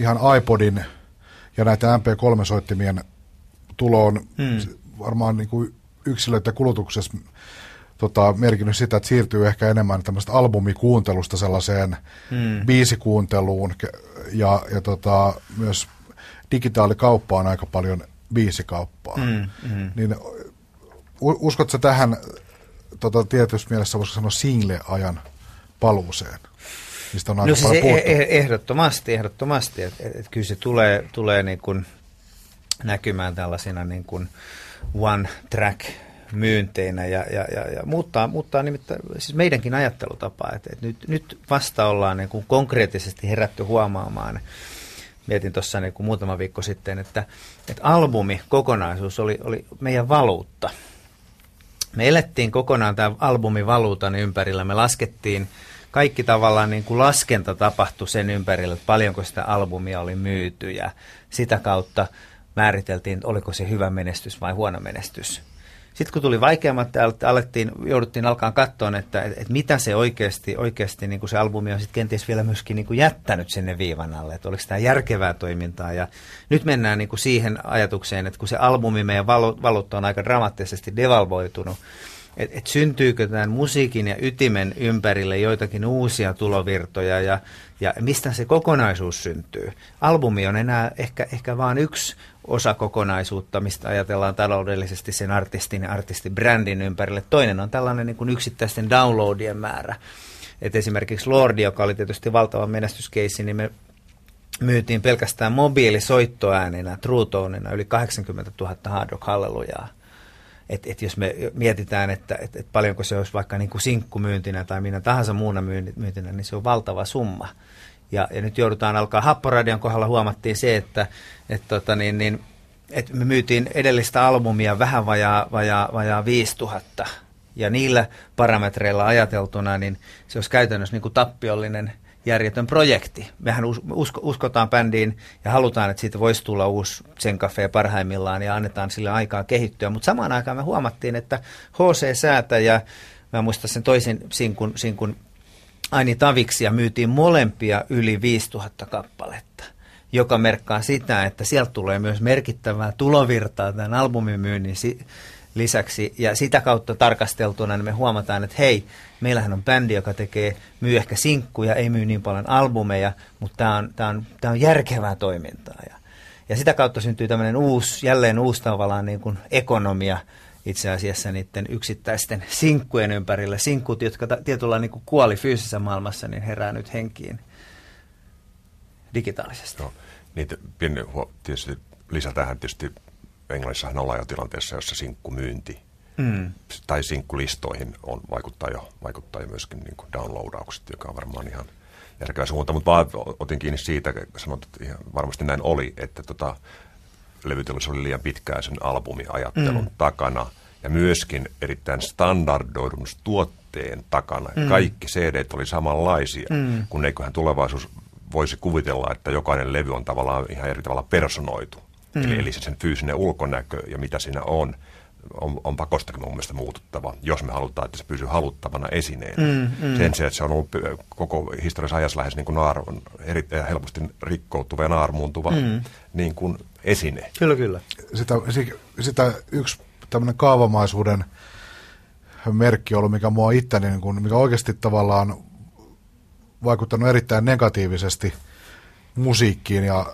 ihan iPodin ja näitä MP3-soittimien tulo on mm. varmaan niin kuin yksilöiden kulutuksessa tota, merkinnyt sitä, että siirtyy ehkä enemmän tämmöistä albumikuuntelusta sellaiseen mm. biisikuunteluun ja, ja tota, myös digitaalikauppa on aika paljon biisikauppaa. Mm, mm. Niin uskotko tähän tota, tietysti mielessä voisiko sanoa single-ajan paluuseen? Mistä on aika no siis paljon e- e- ehdottomasti, ehdottomasti. Et, et, et kyllä se tulee, tulee niin kuin näkymään tällaisina niin kuin one track myynteinä ja, ja, ja, ja muuttaa, muuttaa nimittäin siis meidänkin ajattelutapaa. Että, että nyt, nyt vasta ollaan niin kuin konkreettisesti herätty huomaamaan, mietin tuossa niin kuin muutama viikko sitten, että, että albumi kokonaisuus oli, oli meidän valuutta. Me elettiin kokonaan tämä albumivaluutan ympärillä. Me laskettiin, kaikki tavallaan niin kuin laskenta tapahtui sen ympärillä, että paljonko sitä albumia oli myyty ja sitä kautta määriteltiin, oliko se hyvä menestys vai huono menestys. Sitten kun tuli vaikeammat, alettiin, jouduttiin alkaa katsoa, että, että mitä se oikeasti, oikeasti niin kuin se albumi on sitten kenties vielä myöskin niin kuin jättänyt sinne viivan alle, että oliko tämä järkevää toimintaa. Ja nyt mennään niin kuin siihen ajatukseen, että kun se albumi meidän valuutta on aika dramaattisesti devalvoitunut, että et syntyykö tämän musiikin ja ytimen ympärille joitakin uusia tulovirtoja ja, ja mistä se kokonaisuus syntyy. Albumi on enää ehkä, ehkä vain yksi osa kokonaisuutta, mistä ajatellaan taloudellisesti sen artistin ja artistibrändin ympärille. Toinen on tällainen niin kuin yksittäisten downloadien määrä. Et esimerkiksi Lordi, joka oli tietysti valtava menestyskeissi, niin me myytiin pelkästään mobiilisoittoääninä, True Tonena, yli 80 000 Hard Rock Hallelujaa. Et, et jos me mietitään, että et, et paljonko se olisi vaikka niin kuin sinkkumyyntinä tai minä tahansa muuna myyntinä, niin se on valtava summa. Ja, ja nyt joudutaan alkaa Happoradion kohdalla huomattiin se, että et tota niin, niin, että me myytiin edellistä albumia vähän vajaa, vajaa, vajaa 5000 ja niillä parametreilla ajateltuna, niin se olisi käytännössä niin kuin tappiollinen järjetön projekti. Mehän usko, uskotaan bändiin ja halutaan, että siitä voisi tulla uusi Sen Cafe parhaimmillaan ja annetaan sille aikaa kehittyä. Mutta samaan aikaan me huomattiin, että HC-säätä ja mä muistan sen toisen sinkun, sinkun Aini Taviksia myytiin molempia yli 5000 kappaletta joka merkkaa sitä, että sieltä tulee myös merkittävää tulovirtaa tämän albumin myynnin lisäksi. Ja sitä kautta tarkasteltuna niin me huomataan, että hei, meillähän on bändi, joka tekee, myy ehkä sinkkuja, ei myy niin paljon albumeja, mutta tämä on, tää on, tää on järkevää toimintaa. Ja, ja sitä kautta syntyy tämmöinen uusi, jälleen uusi tavallaan niin kuin ekonomia itse asiassa niiden yksittäisten sinkkujen ympärillä. Sinkkut, jotka tietyllä niin kuin kuoli fyysisessä maailmassa, niin herää nyt henkiin digitaalisesti. No, niitä pieni, tietysti lisä tähän tietysti Englannissahan ollaan jo tilanteessa, jossa sinkkumyynti mm. tai sinkkulistoihin on, vaikuttaa, jo, vaikuttaa jo myöskin niin kuin downloadaukset, joka on varmaan ihan järkevä suunta. Mutta vaan otin kiinni siitä, sanot, että ihan varmasti näin oli, että tota, levyteollisuus oli liian pitkään sen albumiajattelun mm. takana ja myöskin erittäin standardoidun tuotteen takana. Mm. Kaikki CD oli samanlaisia, mm. kun eiköhän tulevaisuus voisi kuvitella, että jokainen levy on tavallaan ihan eri tavalla personoitu. Mm. Eli, eli se sen fyysinen ulkonäkö ja mitä siinä on, on, on pakostakin mun mielestä muututtava, jos me halutaan, että se pysyy haluttavana esineen. Mm, mm. Sen sijaan, että se on ollut koko historiassa ajassa lähes niin kuin naar, erittäin helposti rikkoutuva ja naarmuuntuva mm. niin kuin esine. Kyllä, kyllä. Sitä, sitä yksi tämmöinen kaavamaisuuden merkki ollut, mikä mua itteni, niin kuin, mikä oikeasti tavallaan vaikuttanut erittäin negatiivisesti musiikkiin ja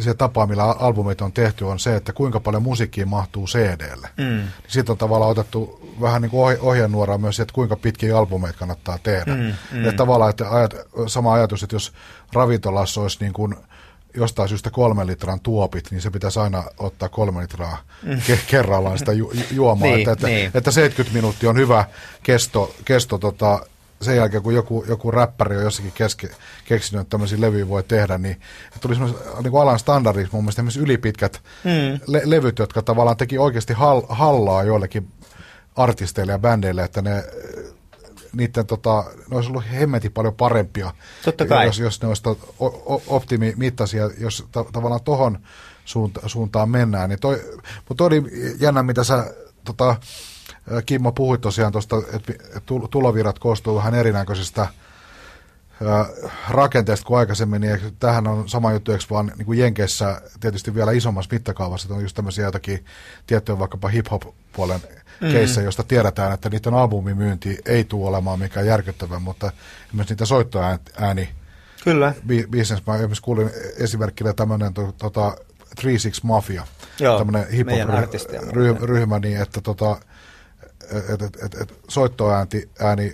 se tapa, millä albumit on tehty, on se, että kuinka paljon musiikkiin mahtuu CD-lle. Mm. Sitten on tavallaan otettu vähän niin kuin ohjenuoraa myös, että kuinka pitkiä albumeita kannattaa tehdä. Mm, mm. Ja tavallaan, että ajat, sama ajatus, että jos ravintolassa olisi niin kuin jostain syystä kolmen litran tuopit, niin se pitäisi aina ottaa kolme litraa mm. ke- kerrallaan sitä ju- juomaa. niin, että, niin. että 70 minuuttia on hyvä kesto, kesto tota, sen jälkeen, kun joku, joku räppäri on jossakin keski, keksinyt, että tämmöisiä levyjä voi tehdä, niin tuli niin kuin alan standardiksi mun mielestä ylipitkät mm. le- levyt, jotka tavallaan teki oikeasti hall- hallaa joillekin artisteille ja bändeille, että ne niiden tota, ne olisi ollut hemmetin paljon parempia, Totta kai. Jos, jos ne olisi optimimittaisia, jos ta- tavallaan tohon suunta- suuntaan mennään. Niin toi, mutta oli jännä, mitä sä tota, Kimmo puhui tosiaan tuosta, että tulovirrat koostuu vähän erinäköisistä rakenteesta kuin aikaisemmin, niin tähän on sama juttu, eikö vaan niin kuin Jenkeissä tietysti vielä isommassa mittakaavassa, että on just tämmöisiä jotakin tiettyjä vaikkapa hip-hop-puolen mm. keissejä, josta tiedetään, että niiden albumimyynti ei tule olemaan mikään järkyttävä, mutta myös niitä soittoääni Kyllä. Business. Mä esimerkiksi kuulin esimerkkinä tämmöinen tota, 36 Mafia, tämmöinen hip-hop-ryhmä, niin että tota, et, et, et, et soittoääni ääni,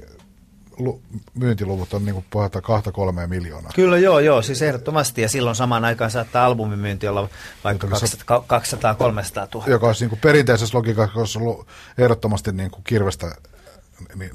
lu, myyntiluvut on niin puhutaan kahta kolmea miljoonaa. Kyllä joo, joo, siis ehdottomasti. Ja silloin samaan aikaan saattaa albumimyynti olla vaikka 200-300 000. Joka olisi niin kuin perinteisessä logiikassa olisi ollut ehdottomasti niin kuin kirvestä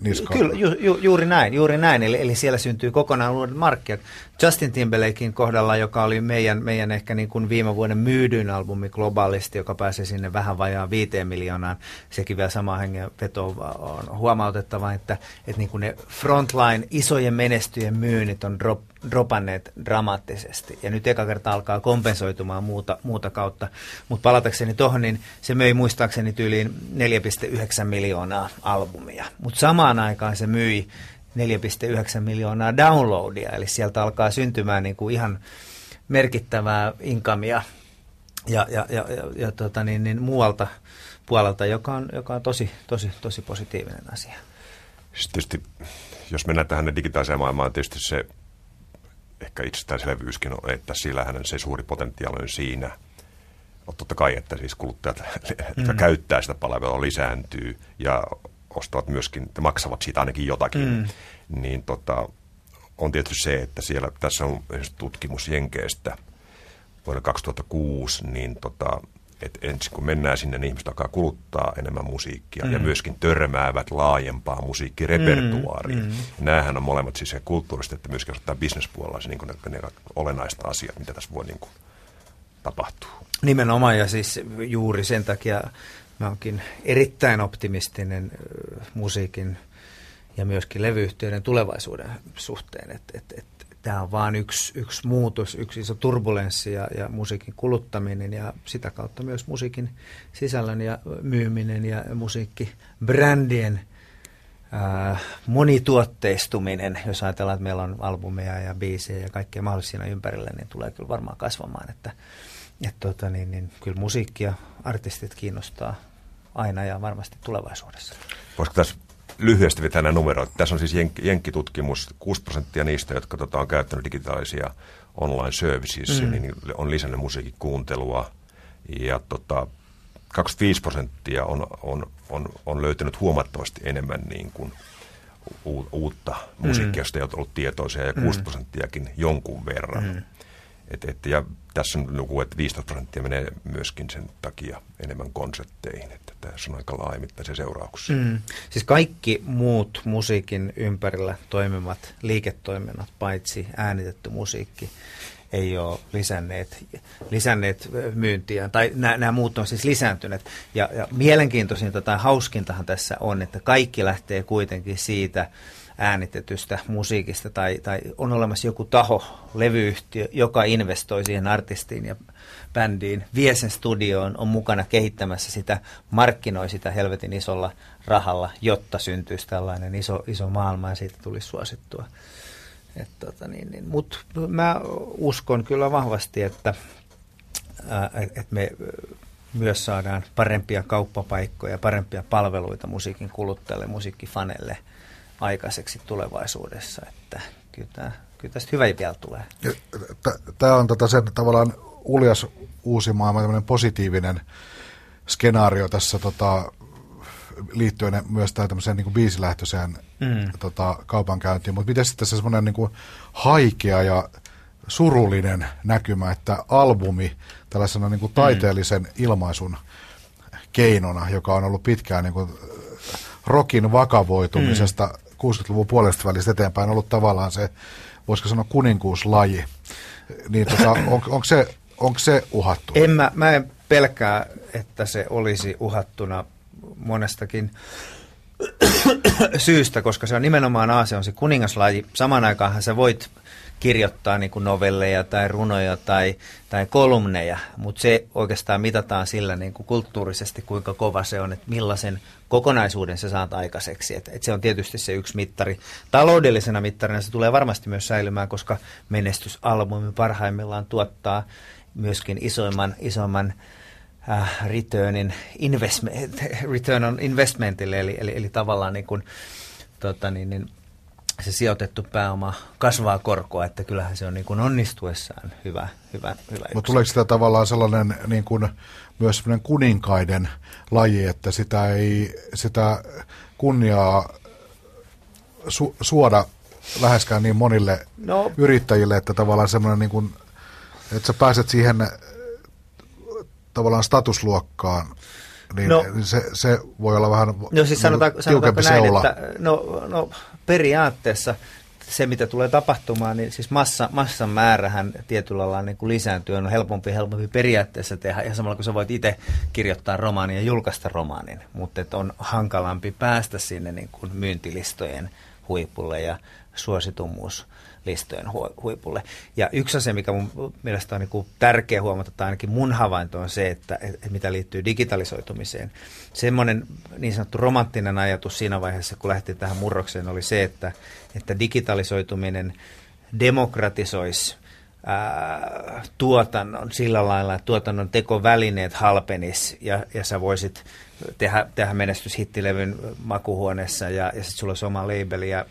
niskaan. Kyllä, ju, ju, juuri näin, juuri näin. Eli, eli siellä syntyy kokonaan uudet markkinat. Justin Timberlakein kohdalla, joka oli meidän, meidän ehkä niin kuin viime vuoden myydyin albumi globaalisti, joka pääsee sinne vähän vajaan viiteen miljoonaan, sekin vielä sama hengenveto on huomautettava, että, että niin kuin ne frontline isojen menestyjen myynnit on drop, dropanneet dramaattisesti. Ja nyt eka kerta alkaa kompensoitumaan muuta, muuta kautta. Mutta palatakseni tuohon, niin se möi muistaakseni tyyliin 4,9 miljoonaa albumia. Mutta samaan aikaan se myi 4,9 miljoonaa downloadia, eli sieltä alkaa syntymään niin kuin ihan merkittävää inkamia ja, ja, ja, ja, ja tota niin, niin muualta puolelta, joka on, joka on tosi, tosi, tosi positiivinen asia. Sitten tietysti, jos mennään tähän digitaaliseen maailmaan, tietysti se ehkä itsestäänselvyyskin on, että sillä hänen se suuri potentiaali on siinä. On totta kai, että siis kuluttajat, jotka mm. käyttää sitä palvelua, lisääntyy ja ostavat myöskin, maksavat siitä ainakin jotakin, mm. niin tota, on tietysti se, että siellä tässä on tutkimus Jenkeestä vuonna 2006, niin tota, että ensin kun mennään sinne, niin ihmiset alkaa kuluttaa enemmän musiikkia mm. ja myöskin törmäävät laajempaa musiikkirepertuaariin. Mm. Mm. Nämähän on molemmat siis kulttuurista, että myöskin ottaa bisnespuolella se niin ne, ne olennaista asiat, mitä tässä voi niin kuin tapahtuu. Nimenomaan ja siis juuri sen takia mä oonkin erittäin optimistinen musiikin ja myöskin levyyhtiöiden tulevaisuuden suhteen, että et, et, tämä on vain yksi, yksi muutos, yksi iso turbulenssi ja, ja musiikin kuluttaminen ja sitä kautta myös musiikin sisällön ja myyminen ja musiikkibrändien ää, monituotteistuminen, jos ajatellaan, että meillä on albumeja ja biisejä ja kaikkea mahdollisia siinä ympärillä, niin tulee kyllä varmaan kasvamaan, että, että tota, niin, niin, kyllä musiikki ja artistit kiinnostaa aina ja varmasti tulevaisuudessa. Voisiko tässä lyhyesti vetää nämä numeroita. Tässä on siis jenk- jenkkitutkimus. 6 prosenttia niistä, jotka tota, on käyttänyt digitaalisia online services, mm. niin on lisännyt musiikin kuuntelua. Ja tota, 25 prosenttia on, on, on, on löytänyt huomattavasti enemmän niin kuin u, uutta musiikkia, mm. josta ei ole ollut tietoisia, ja 6 mm. prosenttiakin jonkun verran. Mm. Et, et, ja tässä on luku, että 15 prosenttia menee myöskin sen takia enemmän konsertteihin. Että tässä on aika laajamittaisia seurauksia. Mm. Siis kaikki muut musiikin ympärillä toimivat liiketoiminnat, paitsi äänitetty musiikki, ei ole lisänneet, lisänneet myyntiä, tai nämä, nämä muut on siis lisääntyneet. Ja, ja mielenkiintoisinta tai hauskintahan tässä on, että kaikki lähtee kuitenkin siitä, äänitetystä musiikista tai, tai on olemassa joku taho, levyyhtiö, joka investoi siihen artistiin ja bändiin, vie sen studioon, on mukana kehittämässä sitä, markkinoi sitä helvetin isolla rahalla, jotta syntyisi tällainen iso, iso maailma ja siitä tulisi suosittua. tota niin, niin. Mutta mä uskon kyllä vahvasti, että, että me myös saadaan parempia kauppapaikkoja, parempia palveluita musiikin kuluttajille, musiikkifaneille – aikaiseksi tulevaisuudessa. Että kyllä, tämä, kyllä tästä hyvä vielä tulee. Tämä on tota sen tavallaan uljas uusi maailma, tämmöinen positiivinen skenaario tässä tota, liittyen myös tämmöiseen niin biisilähtöiseen mm. tota, kaupankäyntiin. Mutta miten sitten se semmoinen niin haikea ja surullinen näkymä, että albumi tällaisena niin kuin taiteellisen mm. ilmaisun keinona, joka on ollut pitkään niin kuin rokin vakavoitumisesta mm 60-luvun puolesta välistä eteenpäin ollut tavallaan se, voisiko sanoa kuninkuuslaji. Niin tota, on, onko, se, onko se uhattu? En mä, mä en pelkää, että se olisi uhattuna monestakin syystä, koska se on nimenomaan A, se on se kuningaslaji. Samaan aikaan sä voit kirjoittaa niin kuin novelleja tai runoja tai, tai kolumneja, mutta se oikeastaan mitataan sillä niin kuin kulttuurisesti, kuinka kova se on, että millaisen kokonaisuuden se saat aikaiseksi. Et, et se on tietysti se yksi mittari. Taloudellisena mittarina se tulee varmasti myös säilymään, koska menestysalbumi parhaimmillaan tuottaa myöskin isoimman, isoimman äh, returnin investment, return on investmentille, eli, eli, eli tavallaan niin kuin, tota niin, niin, se sijoitettu pääoma kasvaa korkoa, että kyllähän se on niin kuin onnistuessaan hyvä, hyvä, hyvä Mutta tuleeko sitä tavallaan sellainen niin kuin, myös sellainen kuninkaiden laji, että sitä ei sitä kunniaa su, suoda läheskään niin monille no. yrittäjille, että tavallaan semmoinen niin kuin, että sä pääset siihen tavallaan statusluokkaan, niin no, se, se voi olla vähän no siis sanotaan, tiukempi näin, seula. Että, no, no periaatteessa se, mitä tulee tapahtumaan, niin siis massa, massan määrähän tietyllä lailla niin kuin lisääntyy, on helpompi helpompi periaatteessa tehdä, ja samalla kun sä voit itse kirjoittaa romaanin ja julkaista romaanin, mutta on hankalampi päästä sinne niin kuin myyntilistojen huipulle ja suositummuus listojen huipulle. Ja yksi asia, mikä mun mielestä on niin tärkeä huomata, tai ainakin mun havainto on se, että, että mitä liittyy digitalisoitumiseen. Semmoinen niin sanottu romanttinen ajatus siinä vaiheessa, kun lähti tähän murrokseen, oli se, että, että digitalisoituminen demokratisoisi ää, tuotannon sillä lailla, että tuotannon tekovälineet halpenis ja, ja sä voisit tehdä, tehdä menestyshittilevyn makuhuoneessa ja, ja sitten sulla olisi oma labeli ja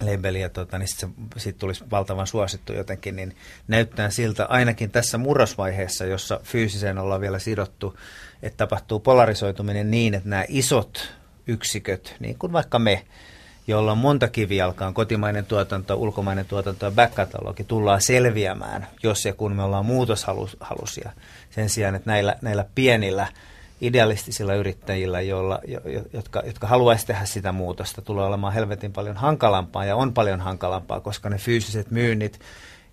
labeli ja tota, niin sitten sit tulisi valtavan suosittu jotenkin, niin näyttää siltä ainakin tässä murrosvaiheessa, jossa fyysiseen ollaan vielä sidottu, että tapahtuu polarisoituminen niin, että nämä isot yksiköt, niin kuin vaikka me, jolla on monta kivijalkaa, kotimainen tuotanto, ulkomainen tuotanto ja back tullaan selviämään, jos ja kun me ollaan muutoshalusia. Sen sijaan, että näillä, näillä pienillä idealistisilla yrittäjillä, joilla, jo, jotka, jotka haluaisi tehdä sitä muutosta, tulee olemaan helvetin paljon hankalampaa ja on paljon hankalampaa, koska ne fyysiset myynnit,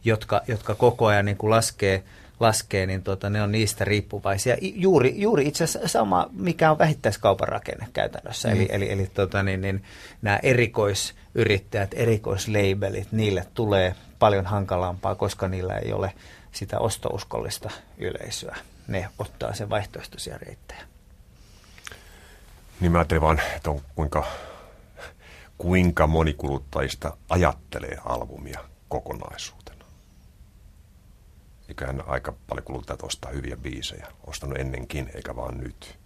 jotka, jotka koko ajan niin kuin laskee laskee, niin tota, ne on niistä riippuvaisia. Juuri, juuri itse asiassa sama, mikä on vähittäiskaupan rakenne käytännössä. Mm. Eli, eli, eli tota, niin, niin, nämä erikoisyrittäjät, erikoisleibelit, niille tulee paljon hankalampaa, koska niillä ei ole sitä ostouskollista yleisöä. Ne ottaa sen vaihtoehtoisia reittejä. Niin mä ajattelin vaan, että on kuinka, kuinka moni kuluttajista ajattelee albumia kokonaisuutena. Eiköhän aika paljon kuluttajat ostaa hyviä biisejä. Ostanut ennenkin, eikä vaan nyt.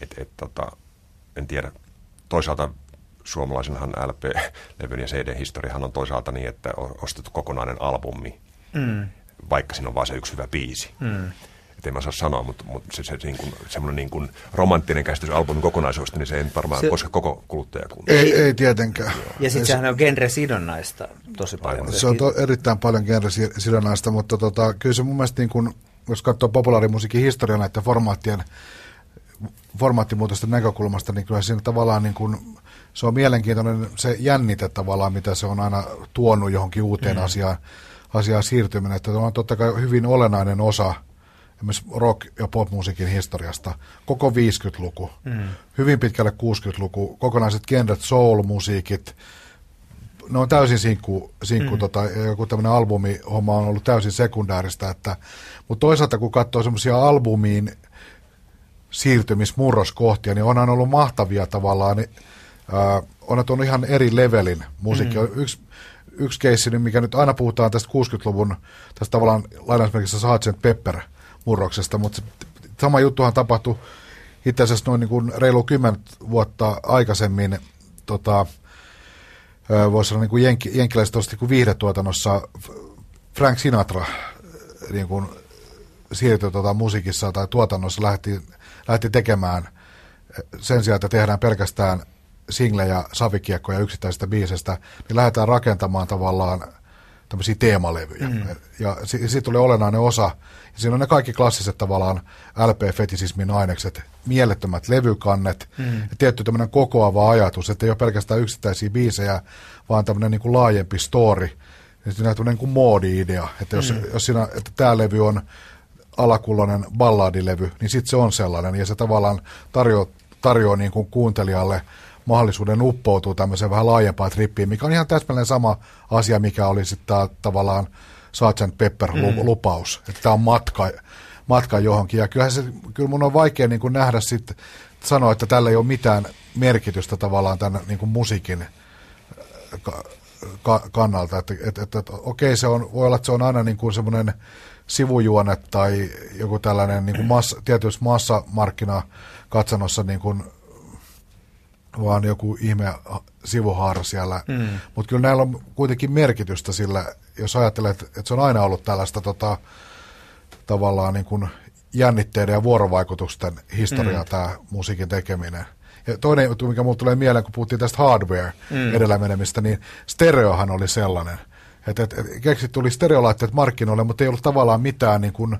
Et, et, tota, en tiedä. Toisaalta suomalaisenhan LP-levyn ja CD-historiahan on toisaalta niin, että on ostettu kokonainen albumi, mm. vaikka siinä on vain se yksi hyvä biisi. Mm että en mä saa sanoa, mutta, mutta se, se niin kuin, semmoinen niin kuin romanttinen käsitys albumin kokonaisuudesta, niin se ei varmaan se, koske koko kuluttajakuntaa. Ei, ei tietenkään. Ja sitten sehän on genre-sidonnaista tosi paljon. Se on to, erittäin paljon genre-sidonnaista, mutta tota, kyllä se mun mielestä, niin kuin, jos katsoo populaarimusiikin historiaa näiden formaattien, formaattimuutosten näkökulmasta, niin kyllä siinä tavallaan niin kuin, se on mielenkiintoinen se jännite tavallaan, mitä se on aina tuonut johonkin uuteen mm. asiaan, asiaan siirtyminen. Että on totta kai hyvin olennainen osa – esimerkiksi rock- ja popmusiikin historiasta, koko 50-luku, mm. hyvin pitkälle 60-luku, kokonaiset genret, soul-musiikit, ne on täysin sinkku, sinkku mm. tota, joku tämmöinen albumihomma on ollut täysin sekundääristä, että, mutta toisaalta kun katsoo semmoisia albumiin siirtymismurroskohtia, niin onhan ollut mahtavia tavallaan, niin, äh, on tuonut ihan eri levelin musiikki. Mm. Yksi, yksi keissi, niin mikä nyt aina puhutaan tästä 60-luvun, tästä tavallaan lainausmerkissä Sgt. Pepper murroksesta, mutta sama juttuhan tapahtui itse asiassa noin niin kuin reilu kymmentä vuotta aikaisemmin tota, voisi sanoa niin kuin jenki, jenkiläiset niin viihdetuotannossa Frank Sinatra niin kuin siirtyi tuota, musiikissa tai tuotannossa lähti, lähti tekemään sen sijaan, että tehdään pelkästään singlejä, savikiekkoja yksittäisistä biisestä, niin lähdetään rakentamaan tavallaan tämmöisiä teemalevyjä. Mm. Ja siitä tuli olennainen osa. Ja siinä on ne kaikki klassiset tavallaan LP-fetisismin ainekset, mielettömät levykannet mm. ja tietty tämmöinen kokoava ajatus, että ei ole pelkästään yksittäisiä biisejä, vaan tämmöinen niin kuin laajempi story. Ja siinä on niin kuin moodi-idea, että jos, mm. jos siinä, että tämä levy on alakulloinen balladilevy, niin sitten se on sellainen, ja se tavallaan tarjoaa, tarjoaa niin kuin kuuntelijalle – mahdollisuuden uppoutua tämmöiseen vähän laajempaan trippiin, mikä on ihan täsmälleen sama asia, mikä oli sitten tavallaan Sgt. Pepper-lupaus, mm. että tämä on matka, matka johonkin. Ja kyllähän se, kyllä mun on vaikea niin kuin nähdä sitten, sanoa, että tällä ei ole mitään merkitystä tavallaan tämän niin kuin musiikin ka- ka- kannalta. Että, että, että, että okei, se on, voi olla, että se on aina niin kuin semmoinen sivujuone tai joku tällainen niin kuin massa, tietysti massamarkkinakatsannossa niin kuin vaan joku ihme sivuhaara siellä. Mm. Mutta kyllä näillä on kuitenkin merkitystä sillä, jos ajattelet, että se on aina ollut tällaista tota, tavallaan niin kuin jännitteiden ja vuorovaikutusten historiaa mm. tämä musiikin tekeminen. Ja toinen juttu, mikä mulle tulee mieleen, kun puhuttiin tästä hardware mm. edellä menemistä, niin stereohan oli sellainen. Että et, et, keksit tuli stereolaitteet markkinoille, mutta ei ollut tavallaan mitään niin kuin,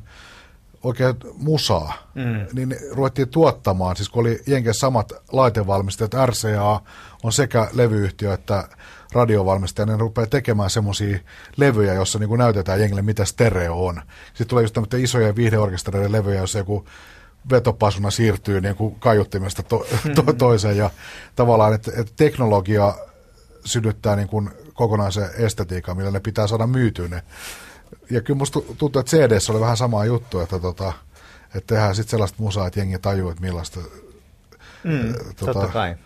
oikein musaa, mm. niin ruvettiin tuottamaan, siis kun oli jenken samat laitevalmistajat, RCA on sekä levyyhtiö että radiovalmistaja, niin ne rupeaa tekemään semmoisia levyjä, jossa niin näytetään jengille, mitä stereo on. Sitten tulee just tämmöitä isoja viihdeorkestereiden levyjä, jossa joku vetopasuna siirtyy niin kuin kaiuttimesta to, to, mm. toiseen ja tavallaan, että, että teknologia synnyttää niin kuin kokonaisen estetiikan, millä ne pitää saada myytyä ne ja kyllä musta tuntuu, että cd oli vähän sama juttu, että, tota, että tehdään sitten sellaista musaa, että jengi tajuu, että millaista... Mm, tota, totta kai.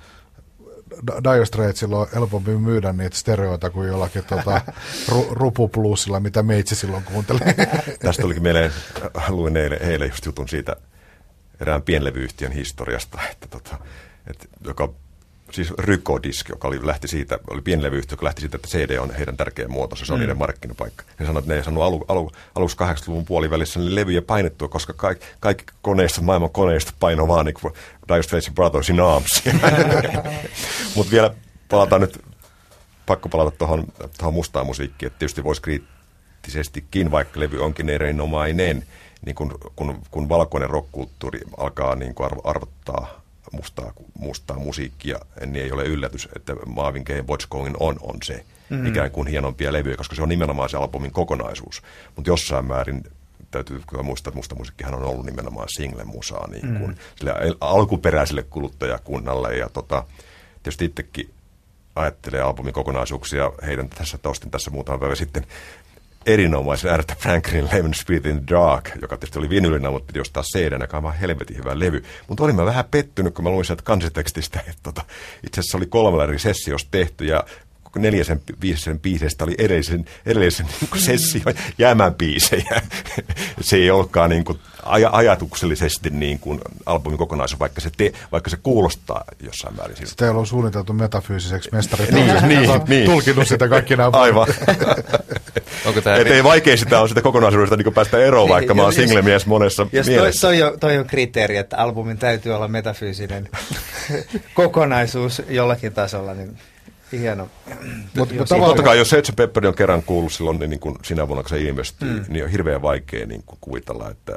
Dire Straitsilla on helpompi myydä niitä stereoita kuin jollakin tota, ru, Rupu mitä meitsi silloin kuunteli. Tästä tulikin mieleen, luin eilen, eilen just jutun siitä erään pienlevyyhtiön historiasta, että tota, että, joka siis Rykodisk, joka oli, lähti siitä, oli pienlevyyhtiö, joka lähti siitä, että CD on heidän tärkeä muoto, se on mm. niiden markkinapaikka. He sanoivat, että ne ei saanut alu, alu, aluksi 80-luvun puolivälissä niin levyjä painettua, koska kaikki, kaikki koneistot, maailman koneistot paino vaan niin kuin Dire Straits Brothers in Arms. Mutta vielä palataan nyt, pakko palata tuohon, tuohon mustaan musiikkiin, että tietysti voisi kriittisestikin, vaikka levy onkin erinomainen, niin kun, kun, kun valkoinen rockkulttuuri alkaa niin arvottaa mustaa, mustaa musiikkia, niin ei ole yllätys, että Marvin Gaye Going On on se mm. ikään kuin hienompia levyjä, koska se on nimenomaan se albumin kokonaisuus. Mutta jossain määrin täytyy muistaa, että musta musiikkihan on ollut nimenomaan single-musaa niin kuin, mm. sille alkuperäiselle kuluttajakunnalle. Ja tota, tietysti itsekin ajattelee albumin kokonaisuuksia. Heidän tässä tostin tässä muutama päivä sitten erinomaisen Aretha Franklin Lemon Spirit in the Dark, joka tietysti oli vinylinä, mutta piti ostaa cd joka on vaan helvetin hyvä levy. Mutta olin mä vähän pettynyt, kun mä luin sieltä kansitekstistä, että tota, itse asiassa oli kolmella eri sessiossa tehty ja neljäsen, viisen biisestä oli edellisen, edellisen niin session jäämään biisejä. se ei olekaan niin kuin aj- ajatuksellisesti niin kuin albumin kokonaisuus, vaikka se, te, vaikka se kuulostaa jossain määrin siltä. Sitä ei ollut suunniteltu metafyysiseksi mestariksi. niin, niin, niin. Tulkinut sitä kaikki nämä. Aivan. Onko tämä Et ei vaikea sitä on sitä kokonaisuudesta niin päästä eroon, vaikka mä oon single-mies monessa jos mielessä. Toi, toi, on, toi on kriteeri, että albumin täytyy olla metafyysinen kokonaisuus jollakin tasolla, niin hieno. Mutta mut totta kai, jos Sgt. Pepper on kerran kuullut silloin, niin, niin kuin sinä vuonna, kun se ilmestyy, mm. niin on hirveän vaikea niin kuin kuvitella, että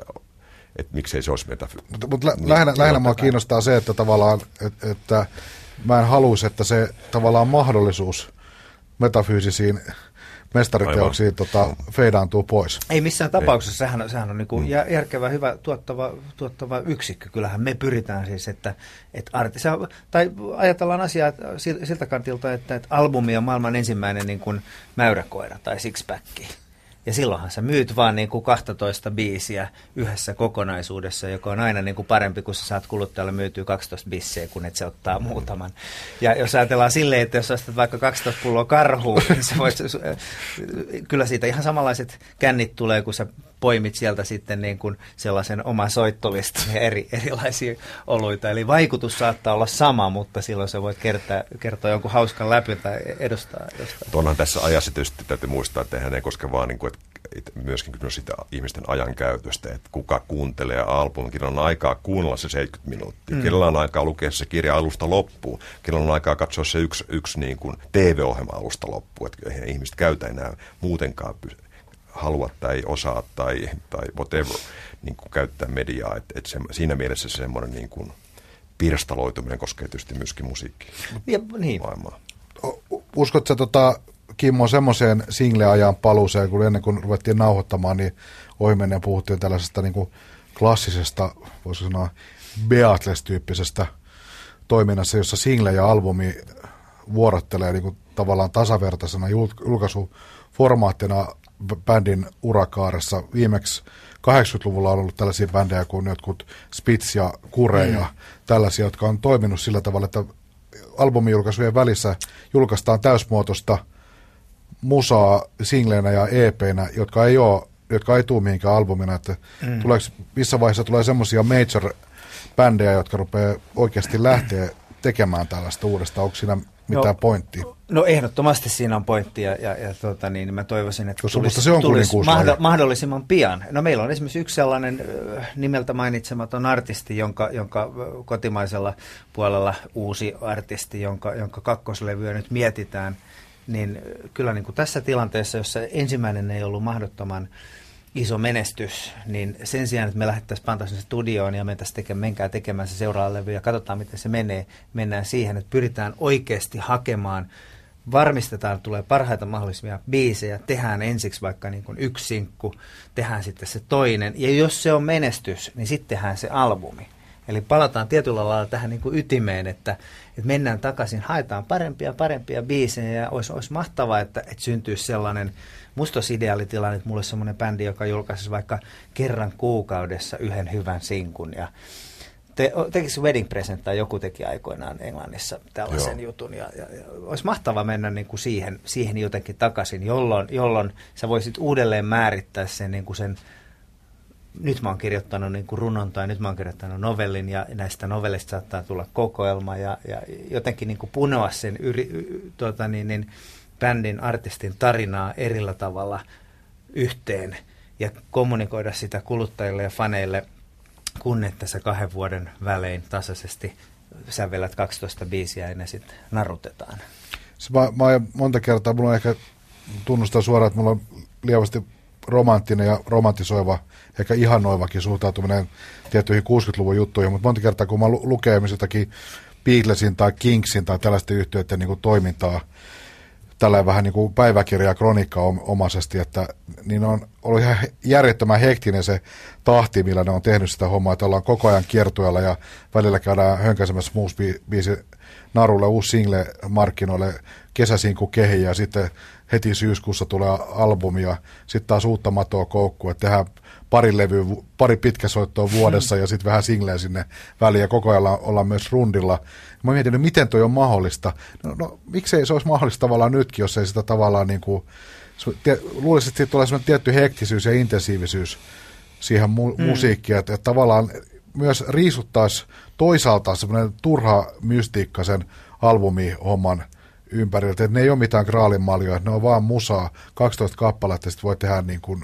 että miksei se olisi metafy... Mutta mut lä- niin, lähinnä, lähinnä mua kiinnostaa se, että tavallaan, et, että mä en haluaisi, että se tavallaan mahdollisuus metafyysisiin mestariteoksiin tota, feidaantuu pois. Ei missään tapauksessa, sehän, sehän on niin kuin mm. järkevä, hyvä, tuottava, tuottava yksikkö. Kyllähän me pyritään siis, että, että arti, se, tai ajatellaan asiaa siltä kantilta, että, että albumi on maailman ensimmäinen niin kuin mäyräkoira tai sixpacki. Ja silloinhan sä myyt vaan niin kuin 12 biisiä yhdessä kokonaisuudessa, joka on aina niin kuin parempi, kun sä saat kuluttajalle myytyä 12 biisiä, kun et se ottaa muutaman. Ja jos ajatellaan silleen, että jos ostat vaikka 12 pulloa karhuun, niin se voisi, kyllä siitä ihan samanlaiset kännit tulee, kun sä poimit sieltä sitten niin kuin sellaisen oma soittolistan ja eri, erilaisia oluita. Eli vaikutus saattaa olla sama, mutta silloin se voit kertoa, kertoa jonkun hauskan läpi tai edustaa. edustaa. Onhan tässä ajassa tietysti täytyy muistaa, että eihän ei koske vaan, niin kuin, että myöskin kysymys sitä ihmisten ajan käytöstä, että kuka kuuntelee albumin, kenellä on aikaa kuunnella se 70 minuuttia, mm. kenellä on aikaa lukea se kirja alusta loppuun, kenellä on aikaa katsoa se yksi, yksi niin kuin TV-ohjelma alusta loppuun, että eihän ihmiset käytä enää muutenkaan pysy halua tai osaa tai, tai whatever niin kuin käyttää mediaa. Et, et se, siinä mielessä semmoinen niin kuin pirstaloituminen koskee tietysti myöskin musiikki ja, niin. maailmaa. Uskotko tota, Kimmo semmoiseen single-ajan paluuseen, kun ennen kuin ruvettiin nauhoittamaan, niin ohimennen puhuttiin tällaisesta niin kuin klassisesta, voisi sanoa, Beatles-tyyppisestä toiminnassa, jossa single ja albumi vuorottelee niin kuin tavallaan tasavertaisena julkaisuformaattina bändin urakaaressa. Viimeksi 80-luvulla on ollut tällaisia bändejä kuin jotkut Spitz ja Kure ja mm. tällaisia, jotka on toiminut sillä tavalla, että albumijulkaisujen välissä julkaistaan täysmuotoista musaa singleinä ja EPnä, jotka ei ole jotka ei tule mihinkään albumina, että mm. tuleeko, missä vaiheessa tulee semmoisia major-bändejä, jotka rupeaa oikeasti lähteä tekemään tällaista uudesta, onko siinä mitään no, pointtia? No ehdottomasti siinä on pointti ja, ja, ja tuota, niin, mä toivoisin, että Koska tulisi, se on tulisi mahdo, mahdollisimman pian. No meillä on esimerkiksi yksi sellainen nimeltä mainitsematon artisti, jonka, jonka kotimaisella puolella uusi artisti, jonka, jonka kakkoslevyä nyt mietitään, niin kyllä niin kuin tässä tilanteessa, jossa ensimmäinen ei ollut mahdottoman iso menestys, niin sen sijaan, että me lähdettäisiin Pantaisen studioon ja mentäisiin tekemään, menkää tekemään se seuraava levy ja katsotaan, miten se menee, mennään siihen, että pyritään oikeasti hakemaan, varmistetaan, että tulee parhaita mahdollisia biisejä, tehdään ensiksi vaikka niin kuin yksi sinkku, tehdään sitten se toinen, ja jos se on menestys, niin sitten tehdään se albumi. Eli palataan tietyllä lailla tähän niin kuin ytimeen, että, että mennään takaisin, haetaan parempia parempia biisejä, ja olisi, olisi mahtavaa, että, että syntyisi sellainen Musta olisi ideaalitilanne, että mulla olisi semmoinen bändi, joka julkaisi vaikka kerran kuukaudessa yhden hyvän sinkun ja te, tekisi Wedding Present tai joku teki aikoinaan Englannissa tällaisen Joo. jutun. Ja, ja, ja olisi mahtava mennä niin kuin siihen, siihen jotenkin takaisin, jolloin, jolloin sä voisit uudelleen määrittää sen, niin kuin sen nyt mä oon kirjoittanut niin kuin runon tai nyt mä oon kirjoittanut novellin ja näistä novellista saattaa tulla kokoelma ja, ja jotenkin niin kuin punoa sen yri, tuota, niin, niin, bändin, artistin tarinaa erillä tavalla yhteen ja kommunikoida sitä kuluttajille ja faneille, kun että se kahden vuoden välein tasaisesti sävelät 12 biisiä ja ne sitten narutetaan. Se mä, mä monta kertaa, mulla on ehkä tunnustaa suoraan, että mulla on lievästi romanttinen ja romantisoiva, ehkä ihanoivakin suhtautuminen tiettyihin 60-luvun juttuihin, mutta monta kertaa kun mä lukee jotakin Beatlesin tai Kingsin tai tällaisten yhtiöiden niin toimintaa, tällä vähän niin kuin päiväkirja kronikka omaisesti, että niin on ollut ihan järjettömän hektinen se tahti, millä ne on tehnyt sitä hommaa, että ollaan koko ajan kiertueella ja välillä käydään hönkäisemässä biisi narulle uusi single markkinoille kesäisin kuin kehi ja sitten heti syyskuussa tulee albumi ja sitten taas uutta matoa koukku, että tehdään pari levyä, pari pitkäsoittoa vuodessa ja sitten vähän singleä sinne väliin ja koko ajan ollaan myös rundilla. Mä mietin, miten toi on mahdollista. No, no miksei se olisi mahdollista tavallaan nytkin, jos ei sitä tavallaan niin kuin, luulisin, että siitä tulee sellainen tietty hektisyys ja intensiivisyys siihen mu- mm. musiikkiin, että, että tavallaan myös riisuttaisi toisaalta semmoinen turha mystiikka sen albumihomman ympäriltä, että ne ei ole mitään graalinmaljoja, ne on vaan musaa, 12 kappaletta, ja sitten voi tehdä niin kuin,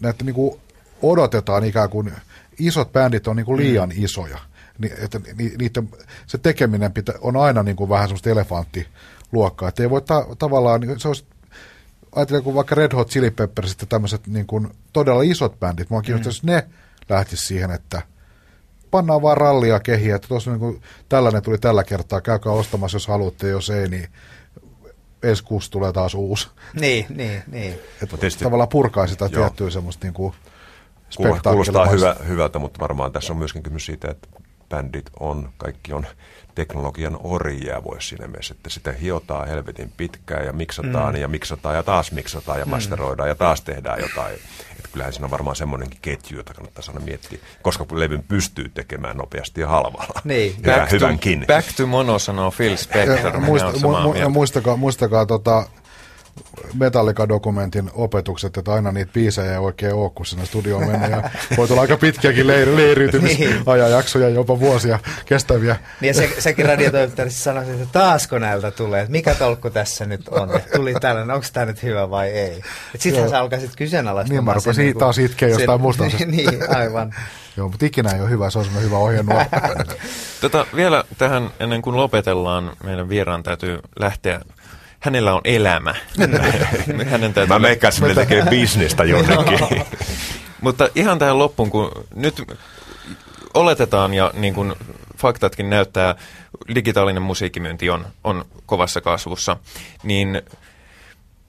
näitä niin kuin odotetaan ikään kuin, isot bändit on niin kuin liian mm. isoja, Ni, että ni, niiden, se tekeminen pitä, on aina niin kuin vähän semmoista elefanttiluokkaa, että ei voi ta, tavallaan, niin se olisi ajatellaan, kun vaikka Red Hot Chili Peppers, että tämmöiset niin kuin, todella isot bändit, mua kiinnostaisi, mm. jos ne lähtisi siihen, että pannaan vaan rallia kehiä, että tuossa niin tällainen tuli tällä kertaa, käykää ostamassa, jos haluatte, jos ei, niin ensi tulee taas uusi. Niin, niin, niin. Että tietysti, tavallaan purkaa sitä tiettyä semmoista niin kuin Kuulostaa hyvä, hyvältä, mutta varmaan tässä on myöskin kysymys siitä, että bändit on, kaikki on teknologian orjia voisi siinä mielessä, että sitä hiotaan helvetin pitkään ja miksataan mm. ja miksataan ja taas miksataan ja mm. masteroidaan ja taas tehdään jotain. Että kyllähän siinä on varmaan semmoinenkin ketju, jota kannattaa aina miettiä, koska levyn pystyy tekemään nopeasti ja halvalla. Niin. Back hyvänkin. To, back to mono sanoo Phil Spector. Muista, mu, mu, muistakaa, muistakaa tota, Metallica-dokumentin opetukset, että aina niitä biisejä ei oikein ole, kun sinne studioon menee. Ja voi tulla aika pitkiäkin leir- leiriytymisajanjaksoja, niin. jopa vuosia kestäviä. Niin ja se, sekin radiotoimittajassa sanoi, että taasko näiltä tulee, että mikä tolkku tässä nyt on, että tuli tällainen, onko tämä nyt hyvä vai ei. Sittenhän se alkaa sitten kyseenalaistamaan. Niin mä rupesin niin taas itkeä jostain muusta niin, niin, aivan. Joo, mutta ikinä ei ole hyvä, se on hyvä ohjenuora. tota, vielä tähän, ennen kuin lopetellaan, meidän vieraan täytyy lähteä hänellä on elämä. Hänen täytyy... Mä meikkaan, että tekee bisnestä jonnekin. Mutta ihan tähän loppuun, kun nyt oletetaan ja niin kuin faktatkin näyttää, digitaalinen musiikkimyynti on, on kovassa kasvussa, niin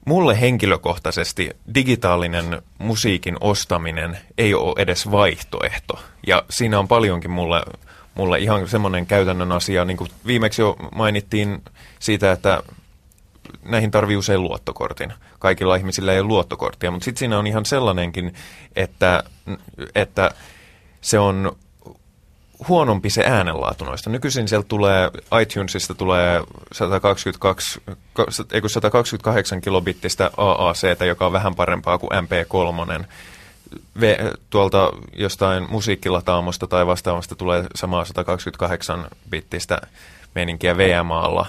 mulle henkilökohtaisesti digitaalinen musiikin ostaminen ei ole edes vaihtoehto. Ja siinä on paljonkin mulle, mulle ihan semmoinen käytännön asia, niin kuin viimeksi jo mainittiin siitä, että näihin tarvii usein luottokortin. Kaikilla ihmisillä ei ole luottokorttia, mutta sitten siinä on ihan sellainenkin, että, että se on huonompi se äänenlaatu noista. Nykyisin sieltä tulee, iTunesista tulee 122, ei 128 kilobittistä AAC, joka on vähän parempaa kuin MP3. tuolta jostain musiikkilataamosta tai vastaavasta tulee samaa 128 bittistä meininkiä VMAlla.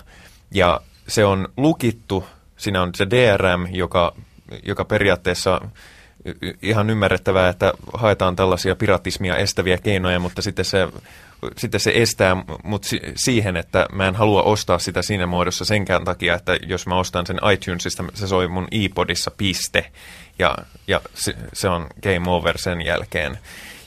Ja se on lukittu, siinä on se DRM, joka, joka periaatteessa ihan ymmärrettävää, että haetaan tällaisia piratismia estäviä keinoja, mutta sitten se, sitten se estää mut si- siihen, että mä en halua ostaa sitä siinä muodossa senkään takia, että jos mä ostan sen iTunesista, se soi mun iPodissa piste, ja, ja se, se on game over sen jälkeen.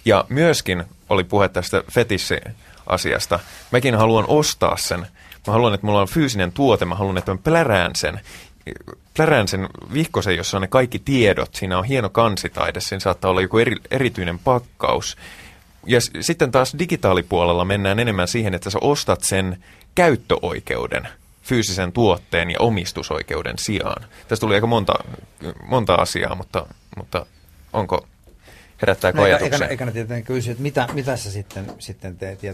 Ja myöskin oli puhe tästä fetissi-asiasta. Mäkin haluan ostaa sen, Mä haluan, että mulla on fyysinen tuote, mä haluan, että mä plärään sen, plärään sen vihkosen, jossa on ne kaikki tiedot. Siinä on hieno kansitaide, siinä saattaa olla joku eri, erityinen pakkaus. Ja s- sitten taas digitaalipuolella mennään enemmän siihen, että sä ostat sen käyttöoikeuden fyysisen tuotteen ja omistusoikeuden sijaan. Tästä tuli aika monta, monta asiaa, mutta, mutta onko herättääkö no, ajatuksia? Eikä, eikä, eikä tietenkin kysyä, että mitä, mitä sä sitten, sitten teet? Ja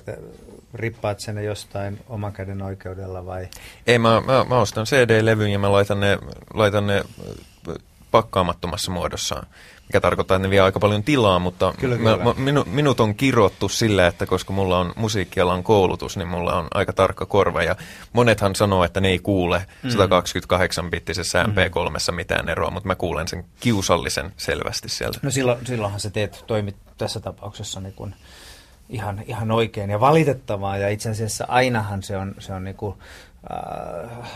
rippaat sen jostain oman käden oikeudella vai? Ei, mä, mä, mä ostan CD-levyn ja mä laitan ne, laitan ne pakkaamattomassa muodossa, mikä tarkoittaa, että ne vie aika paljon tilaa, mutta kyllä, kyllä. Mä, minu, minut on kirottu sillä, että koska mulla on musiikkialan koulutus, niin mulla on aika tarkka korva ja monethan sanoo, että ne ei kuule mm. 128-bittisessä MP3 mitään eroa, mutta mä kuulen sen kiusallisen selvästi sieltä. No silloin, silloinhan sä teet, toimit tässä tapauksessa niin kuin ihan, ihan oikein ja valitettavaa ja itse asiassa ainahan se on, se on niin kuin, äh,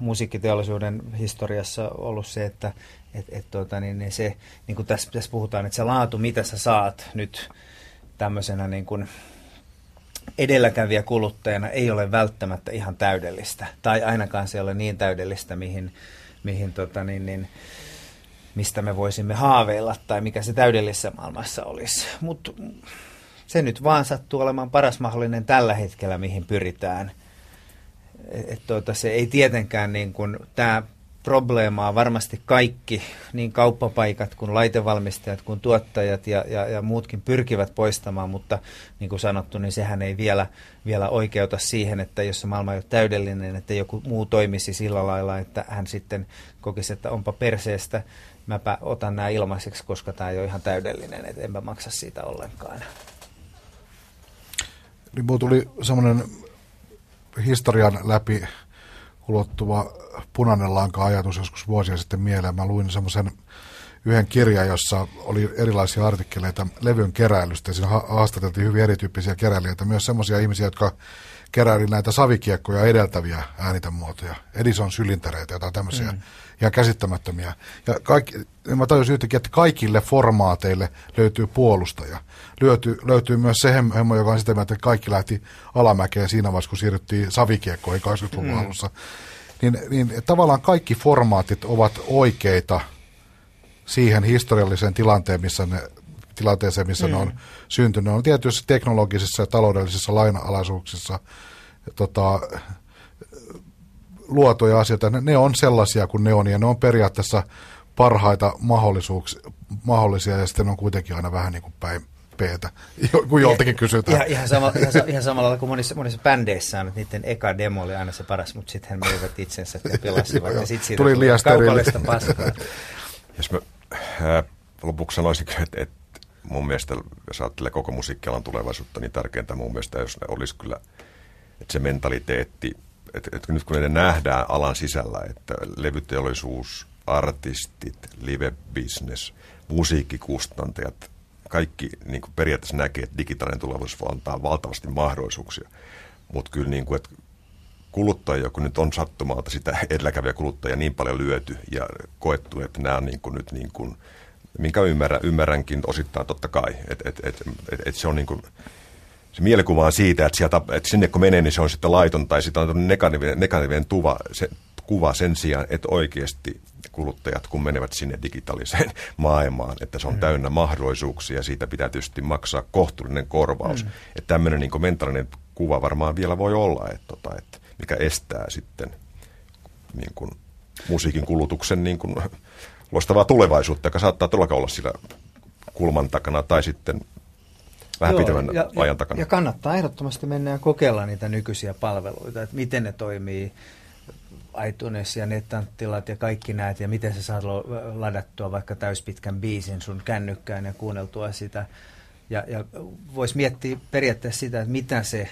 musiikkiteollisuuden historiassa ollut se, että et, et, tuota, niin, niin se, niin kuin tässä, tässä puhutaan, että se laatu, mitä sä saat nyt tämmöisenä niin kuin edelläkävijä kuluttajana ei ole välttämättä ihan täydellistä. Tai ainakaan se ei ole niin täydellistä, mihin, mihin tota, niin, niin, mistä me voisimme haaveilla tai mikä se täydellisessä maailmassa olisi. Mutta se nyt vaan sattuu olemaan paras mahdollinen tällä hetkellä, mihin pyritään. Et, tuota, se ei tietenkään niin tämä probleemaa varmasti kaikki, niin kauppapaikat kuin laitevalmistajat kuin tuottajat ja, ja, ja muutkin pyrkivät poistamaan, mutta niin kuin sanottu, niin sehän ei vielä, vielä oikeuta siihen, että jos se maailma ei ole täydellinen, että joku muu toimisi sillä lailla, että hän sitten kokisi, että onpa perseestä, mäpä otan nämä ilmaiseksi, koska tämä ei ole ihan täydellinen, että enpä maksa siitä ollenkaan. Niin tuli semmoinen historian läpi ulottuva punainen lanka-ajatus joskus vuosia sitten mieleen. Mä luin semmoisen yhden kirjan, jossa oli erilaisia artikkeleita levyn keräilystä. Siinä haastateltiin hyvin erityyppisiä keräilijöitä, myös semmoisia ihmisiä, jotka keräili näitä savikiekkoja edeltäviä äänitämuotoja, Edison sylintereitä, jotain tämmöisiä mm. Ihan käsittämättömiä. Ja kaikki, mä tajusin yhtäkkiä, että kaikille formaateille löytyy puolustaja. Löytyy, löytyy myös se hemmo, joka on sitä mieltä, että kaikki lähti alamäkeen siinä vaiheessa, kun siirryttiin savikiekkoihin 80-luvun mm. alussa. Niin, niin tavallaan kaikki formaatit ovat oikeita siihen historialliseen tilanteen, missä ne tilanteeseen, missä mm. ne on syntynyt. Ne on tietysti teknologisissa ja taloudellisissa laina-alaisuuksissa tota, luotuja asioita. Ne, ne on sellaisia kuin ne on, ja ne on periaatteessa parhaita mahdollisuuksia, mahdollisia, ja sitten on kuitenkin aina vähän niin kuin päin peetä, kun joltakin kysytään. Ihan, ihan, sama, ihan, ihan samalla tavalla kuin monissa, monissa bändeissä on, että niiden eka demo oli aina se paras, mutta sitten he möivät itsensä ja pelasivat, ja sitten siitä tuli kaupallista paskaa. Jos mä äh, lopuksi sanoisin, että, että mun mielestä, jos ajattelee koko musiikkialan tulevaisuutta, niin tärkeintä mun mielestä, jos ne olisi kyllä, että se mentaliteetti, että, että nyt kun ne nähdään alan sisällä, että levyteollisuus, artistit, live-business, musiikkikustantajat, kaikki niin kuin periaatteessa näkee, että digitaalinen tulevaisuus voi antaa valtavasti mahdollisuuksia. Mutta kyllä niin kuin, että kuluttajia, kun nyt on sattumalta sitä edelläkävijä kuluttajia niin paljon lyöty ja koettu, että nämä niin kuin nyt niin kuin, minkä ymmärrän, ymmärränkin osittain totta kai, että et, et, et, et se on niin kuin, se mielikuva on siitä, että, sieltä, että sinne kun menee, niin se on sitten laiton tai sitten on negatiivinen, negatiivinen tuva, se, kuva sen sijaan, että oikeasti kuluttajat, kun menevät sinne digitaaliseen maailmaan, että se on mm. täynnä mahdollisuuksia, siitä pitää tietysti maksaa kohtuullinen korvaus. Mm. Että tämmöinen niin mentaalinen kuva varmaan vielä voi olla, että, tota, että mikä estää sitten niin kuin, musiikin kulutuksen niin kuin, loistavaa tulevaisuutta, joka saattaa todellakaan olla sillä kulman takana tai sitten vähän Joo, pitemmän ja, ajan takana. Ja kannattaa ehdottomasti mennä ja kokeilla niitä nykyisiä palveluita, että miten ne toimii, iTunes ja Netanttilat ja kaikki näet, ja miten sä saat ladattua vaikka täyspitkän biisin sun kännykkään ja kuunneltua sitä. Ja, ja voisi miettiä periaatteessa sitä, että mitä se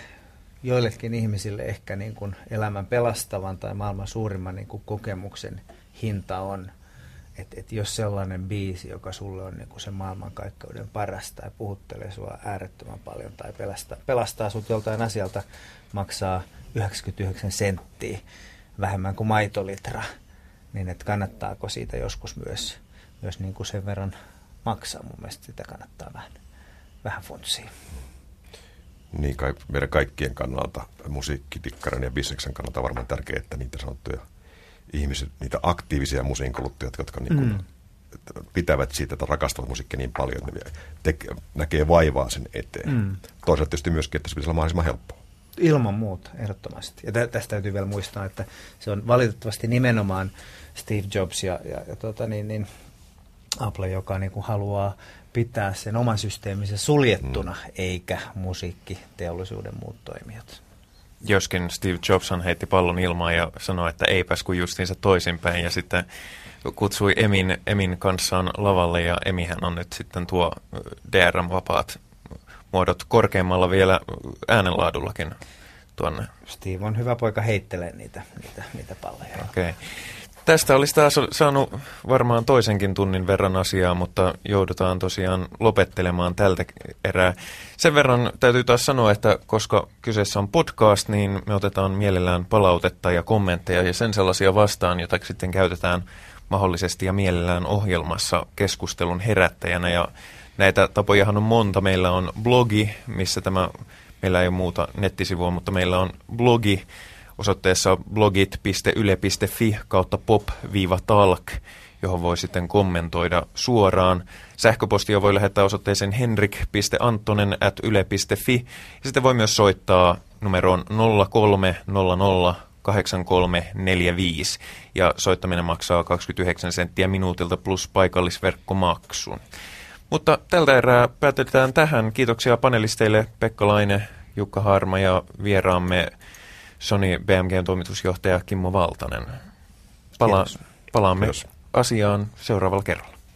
joillekin ihmisille ehkä niin kuin elämän pelastavan tai maailman suurimman niin kuin kokemuksen hinta on. Että et jos sellainen biisi, joka sulle on niin kuin se maailmankaikkeuden paras tai puhuttelee sua äärettömän paljon tai pelastaa, pelastaa sut joltain asialta, maksaa 99 senttiä, vähemmän kuin maitolitra, niin että kannattaako siitä joskus myös, myös niin kuin sen verran maksaa. Mun mielestä sitä kannattaa vähän, vähän funtsia. Niin kai, meidän kaikkien kannalta, musiikkidikkaran ja bisneksen kannalta varmaan tärkeää, että niitä sanottuja ihmiset, niitä aktiivisia musiinkuluttajat, jotka niin kuin, mm. pitävät siitä, että rakastavat musiikkia niin paljon, että ne teke, näkee vaivaa sen eteen. Mm. Toisaalta tietysti myöskin, että se pitäisi olla mahdollisimman helppoa. Ilman muuta, ehdottomasti. Ja tä, tästä täytyy vielä muistaa, että se on valitettavasti nimenomaan Steve Jobs ja, ja, ja tota niin, niin Apple, joka niin kuin haluaa pitää sen oman systeeminsä suljettuna, mm. eikä musiikkiteollisuuden muut toimijat. Joskin Steve Jobson heitti pallon ilmaan ja sanoi, että eipäs kuin justiinsa toisinpäin ja sitten kutsui Emin, Emin kanssaan lavalle ja Emihän on nyt sitten tuo DRM-vapaat muodot korkeimmalla vielä äänenlaadullakin tuonne. Steve on hyvä poika heittelee niitä, niitä, niitä palleja. Okei. Okay. Tästä olisi taas saanut varmaan toisenkin tunnin verran asiaa, mutta joudutaan tosiaan lopettelemaan tältä erää. Sen verran täytyy taas sanoa, että koska kyseessä on podcast, niin me otetaan mielellään palautetta ja kommentteja ja sen sellaisia vastaan, joita sitten käytetään mahdollisesti ja mielellään ohjelmassa keskustelun herättäjänä. Ja näitä tapojahan on monta. Meillä on blogi, missä tämä Meillä ei ole muuta nettisivua, mutta meillä on blogi osoitteessa blogit.yle.fi kautta pop-talk, johon voi sitten kommentoida suoraan. Sähköpostia voi lähettää osoitteeseen henrik.antonen at yle.fi ja sitten voi myös soittaa numeroon 0300 8345 ja soittaminen maksaa 29 senttiä minuutilta plus paikallisverkkomaksun. Mutta tältä erää päätetään tähän. Kiitoksia panelisteille Pekka Laine, Jukka Harma ja vieraamme Sony BMGn toimitusjohtaja Kimmo Valtanen. Pala- palaamme Kiitos. asiaan seuraavalla kerralla.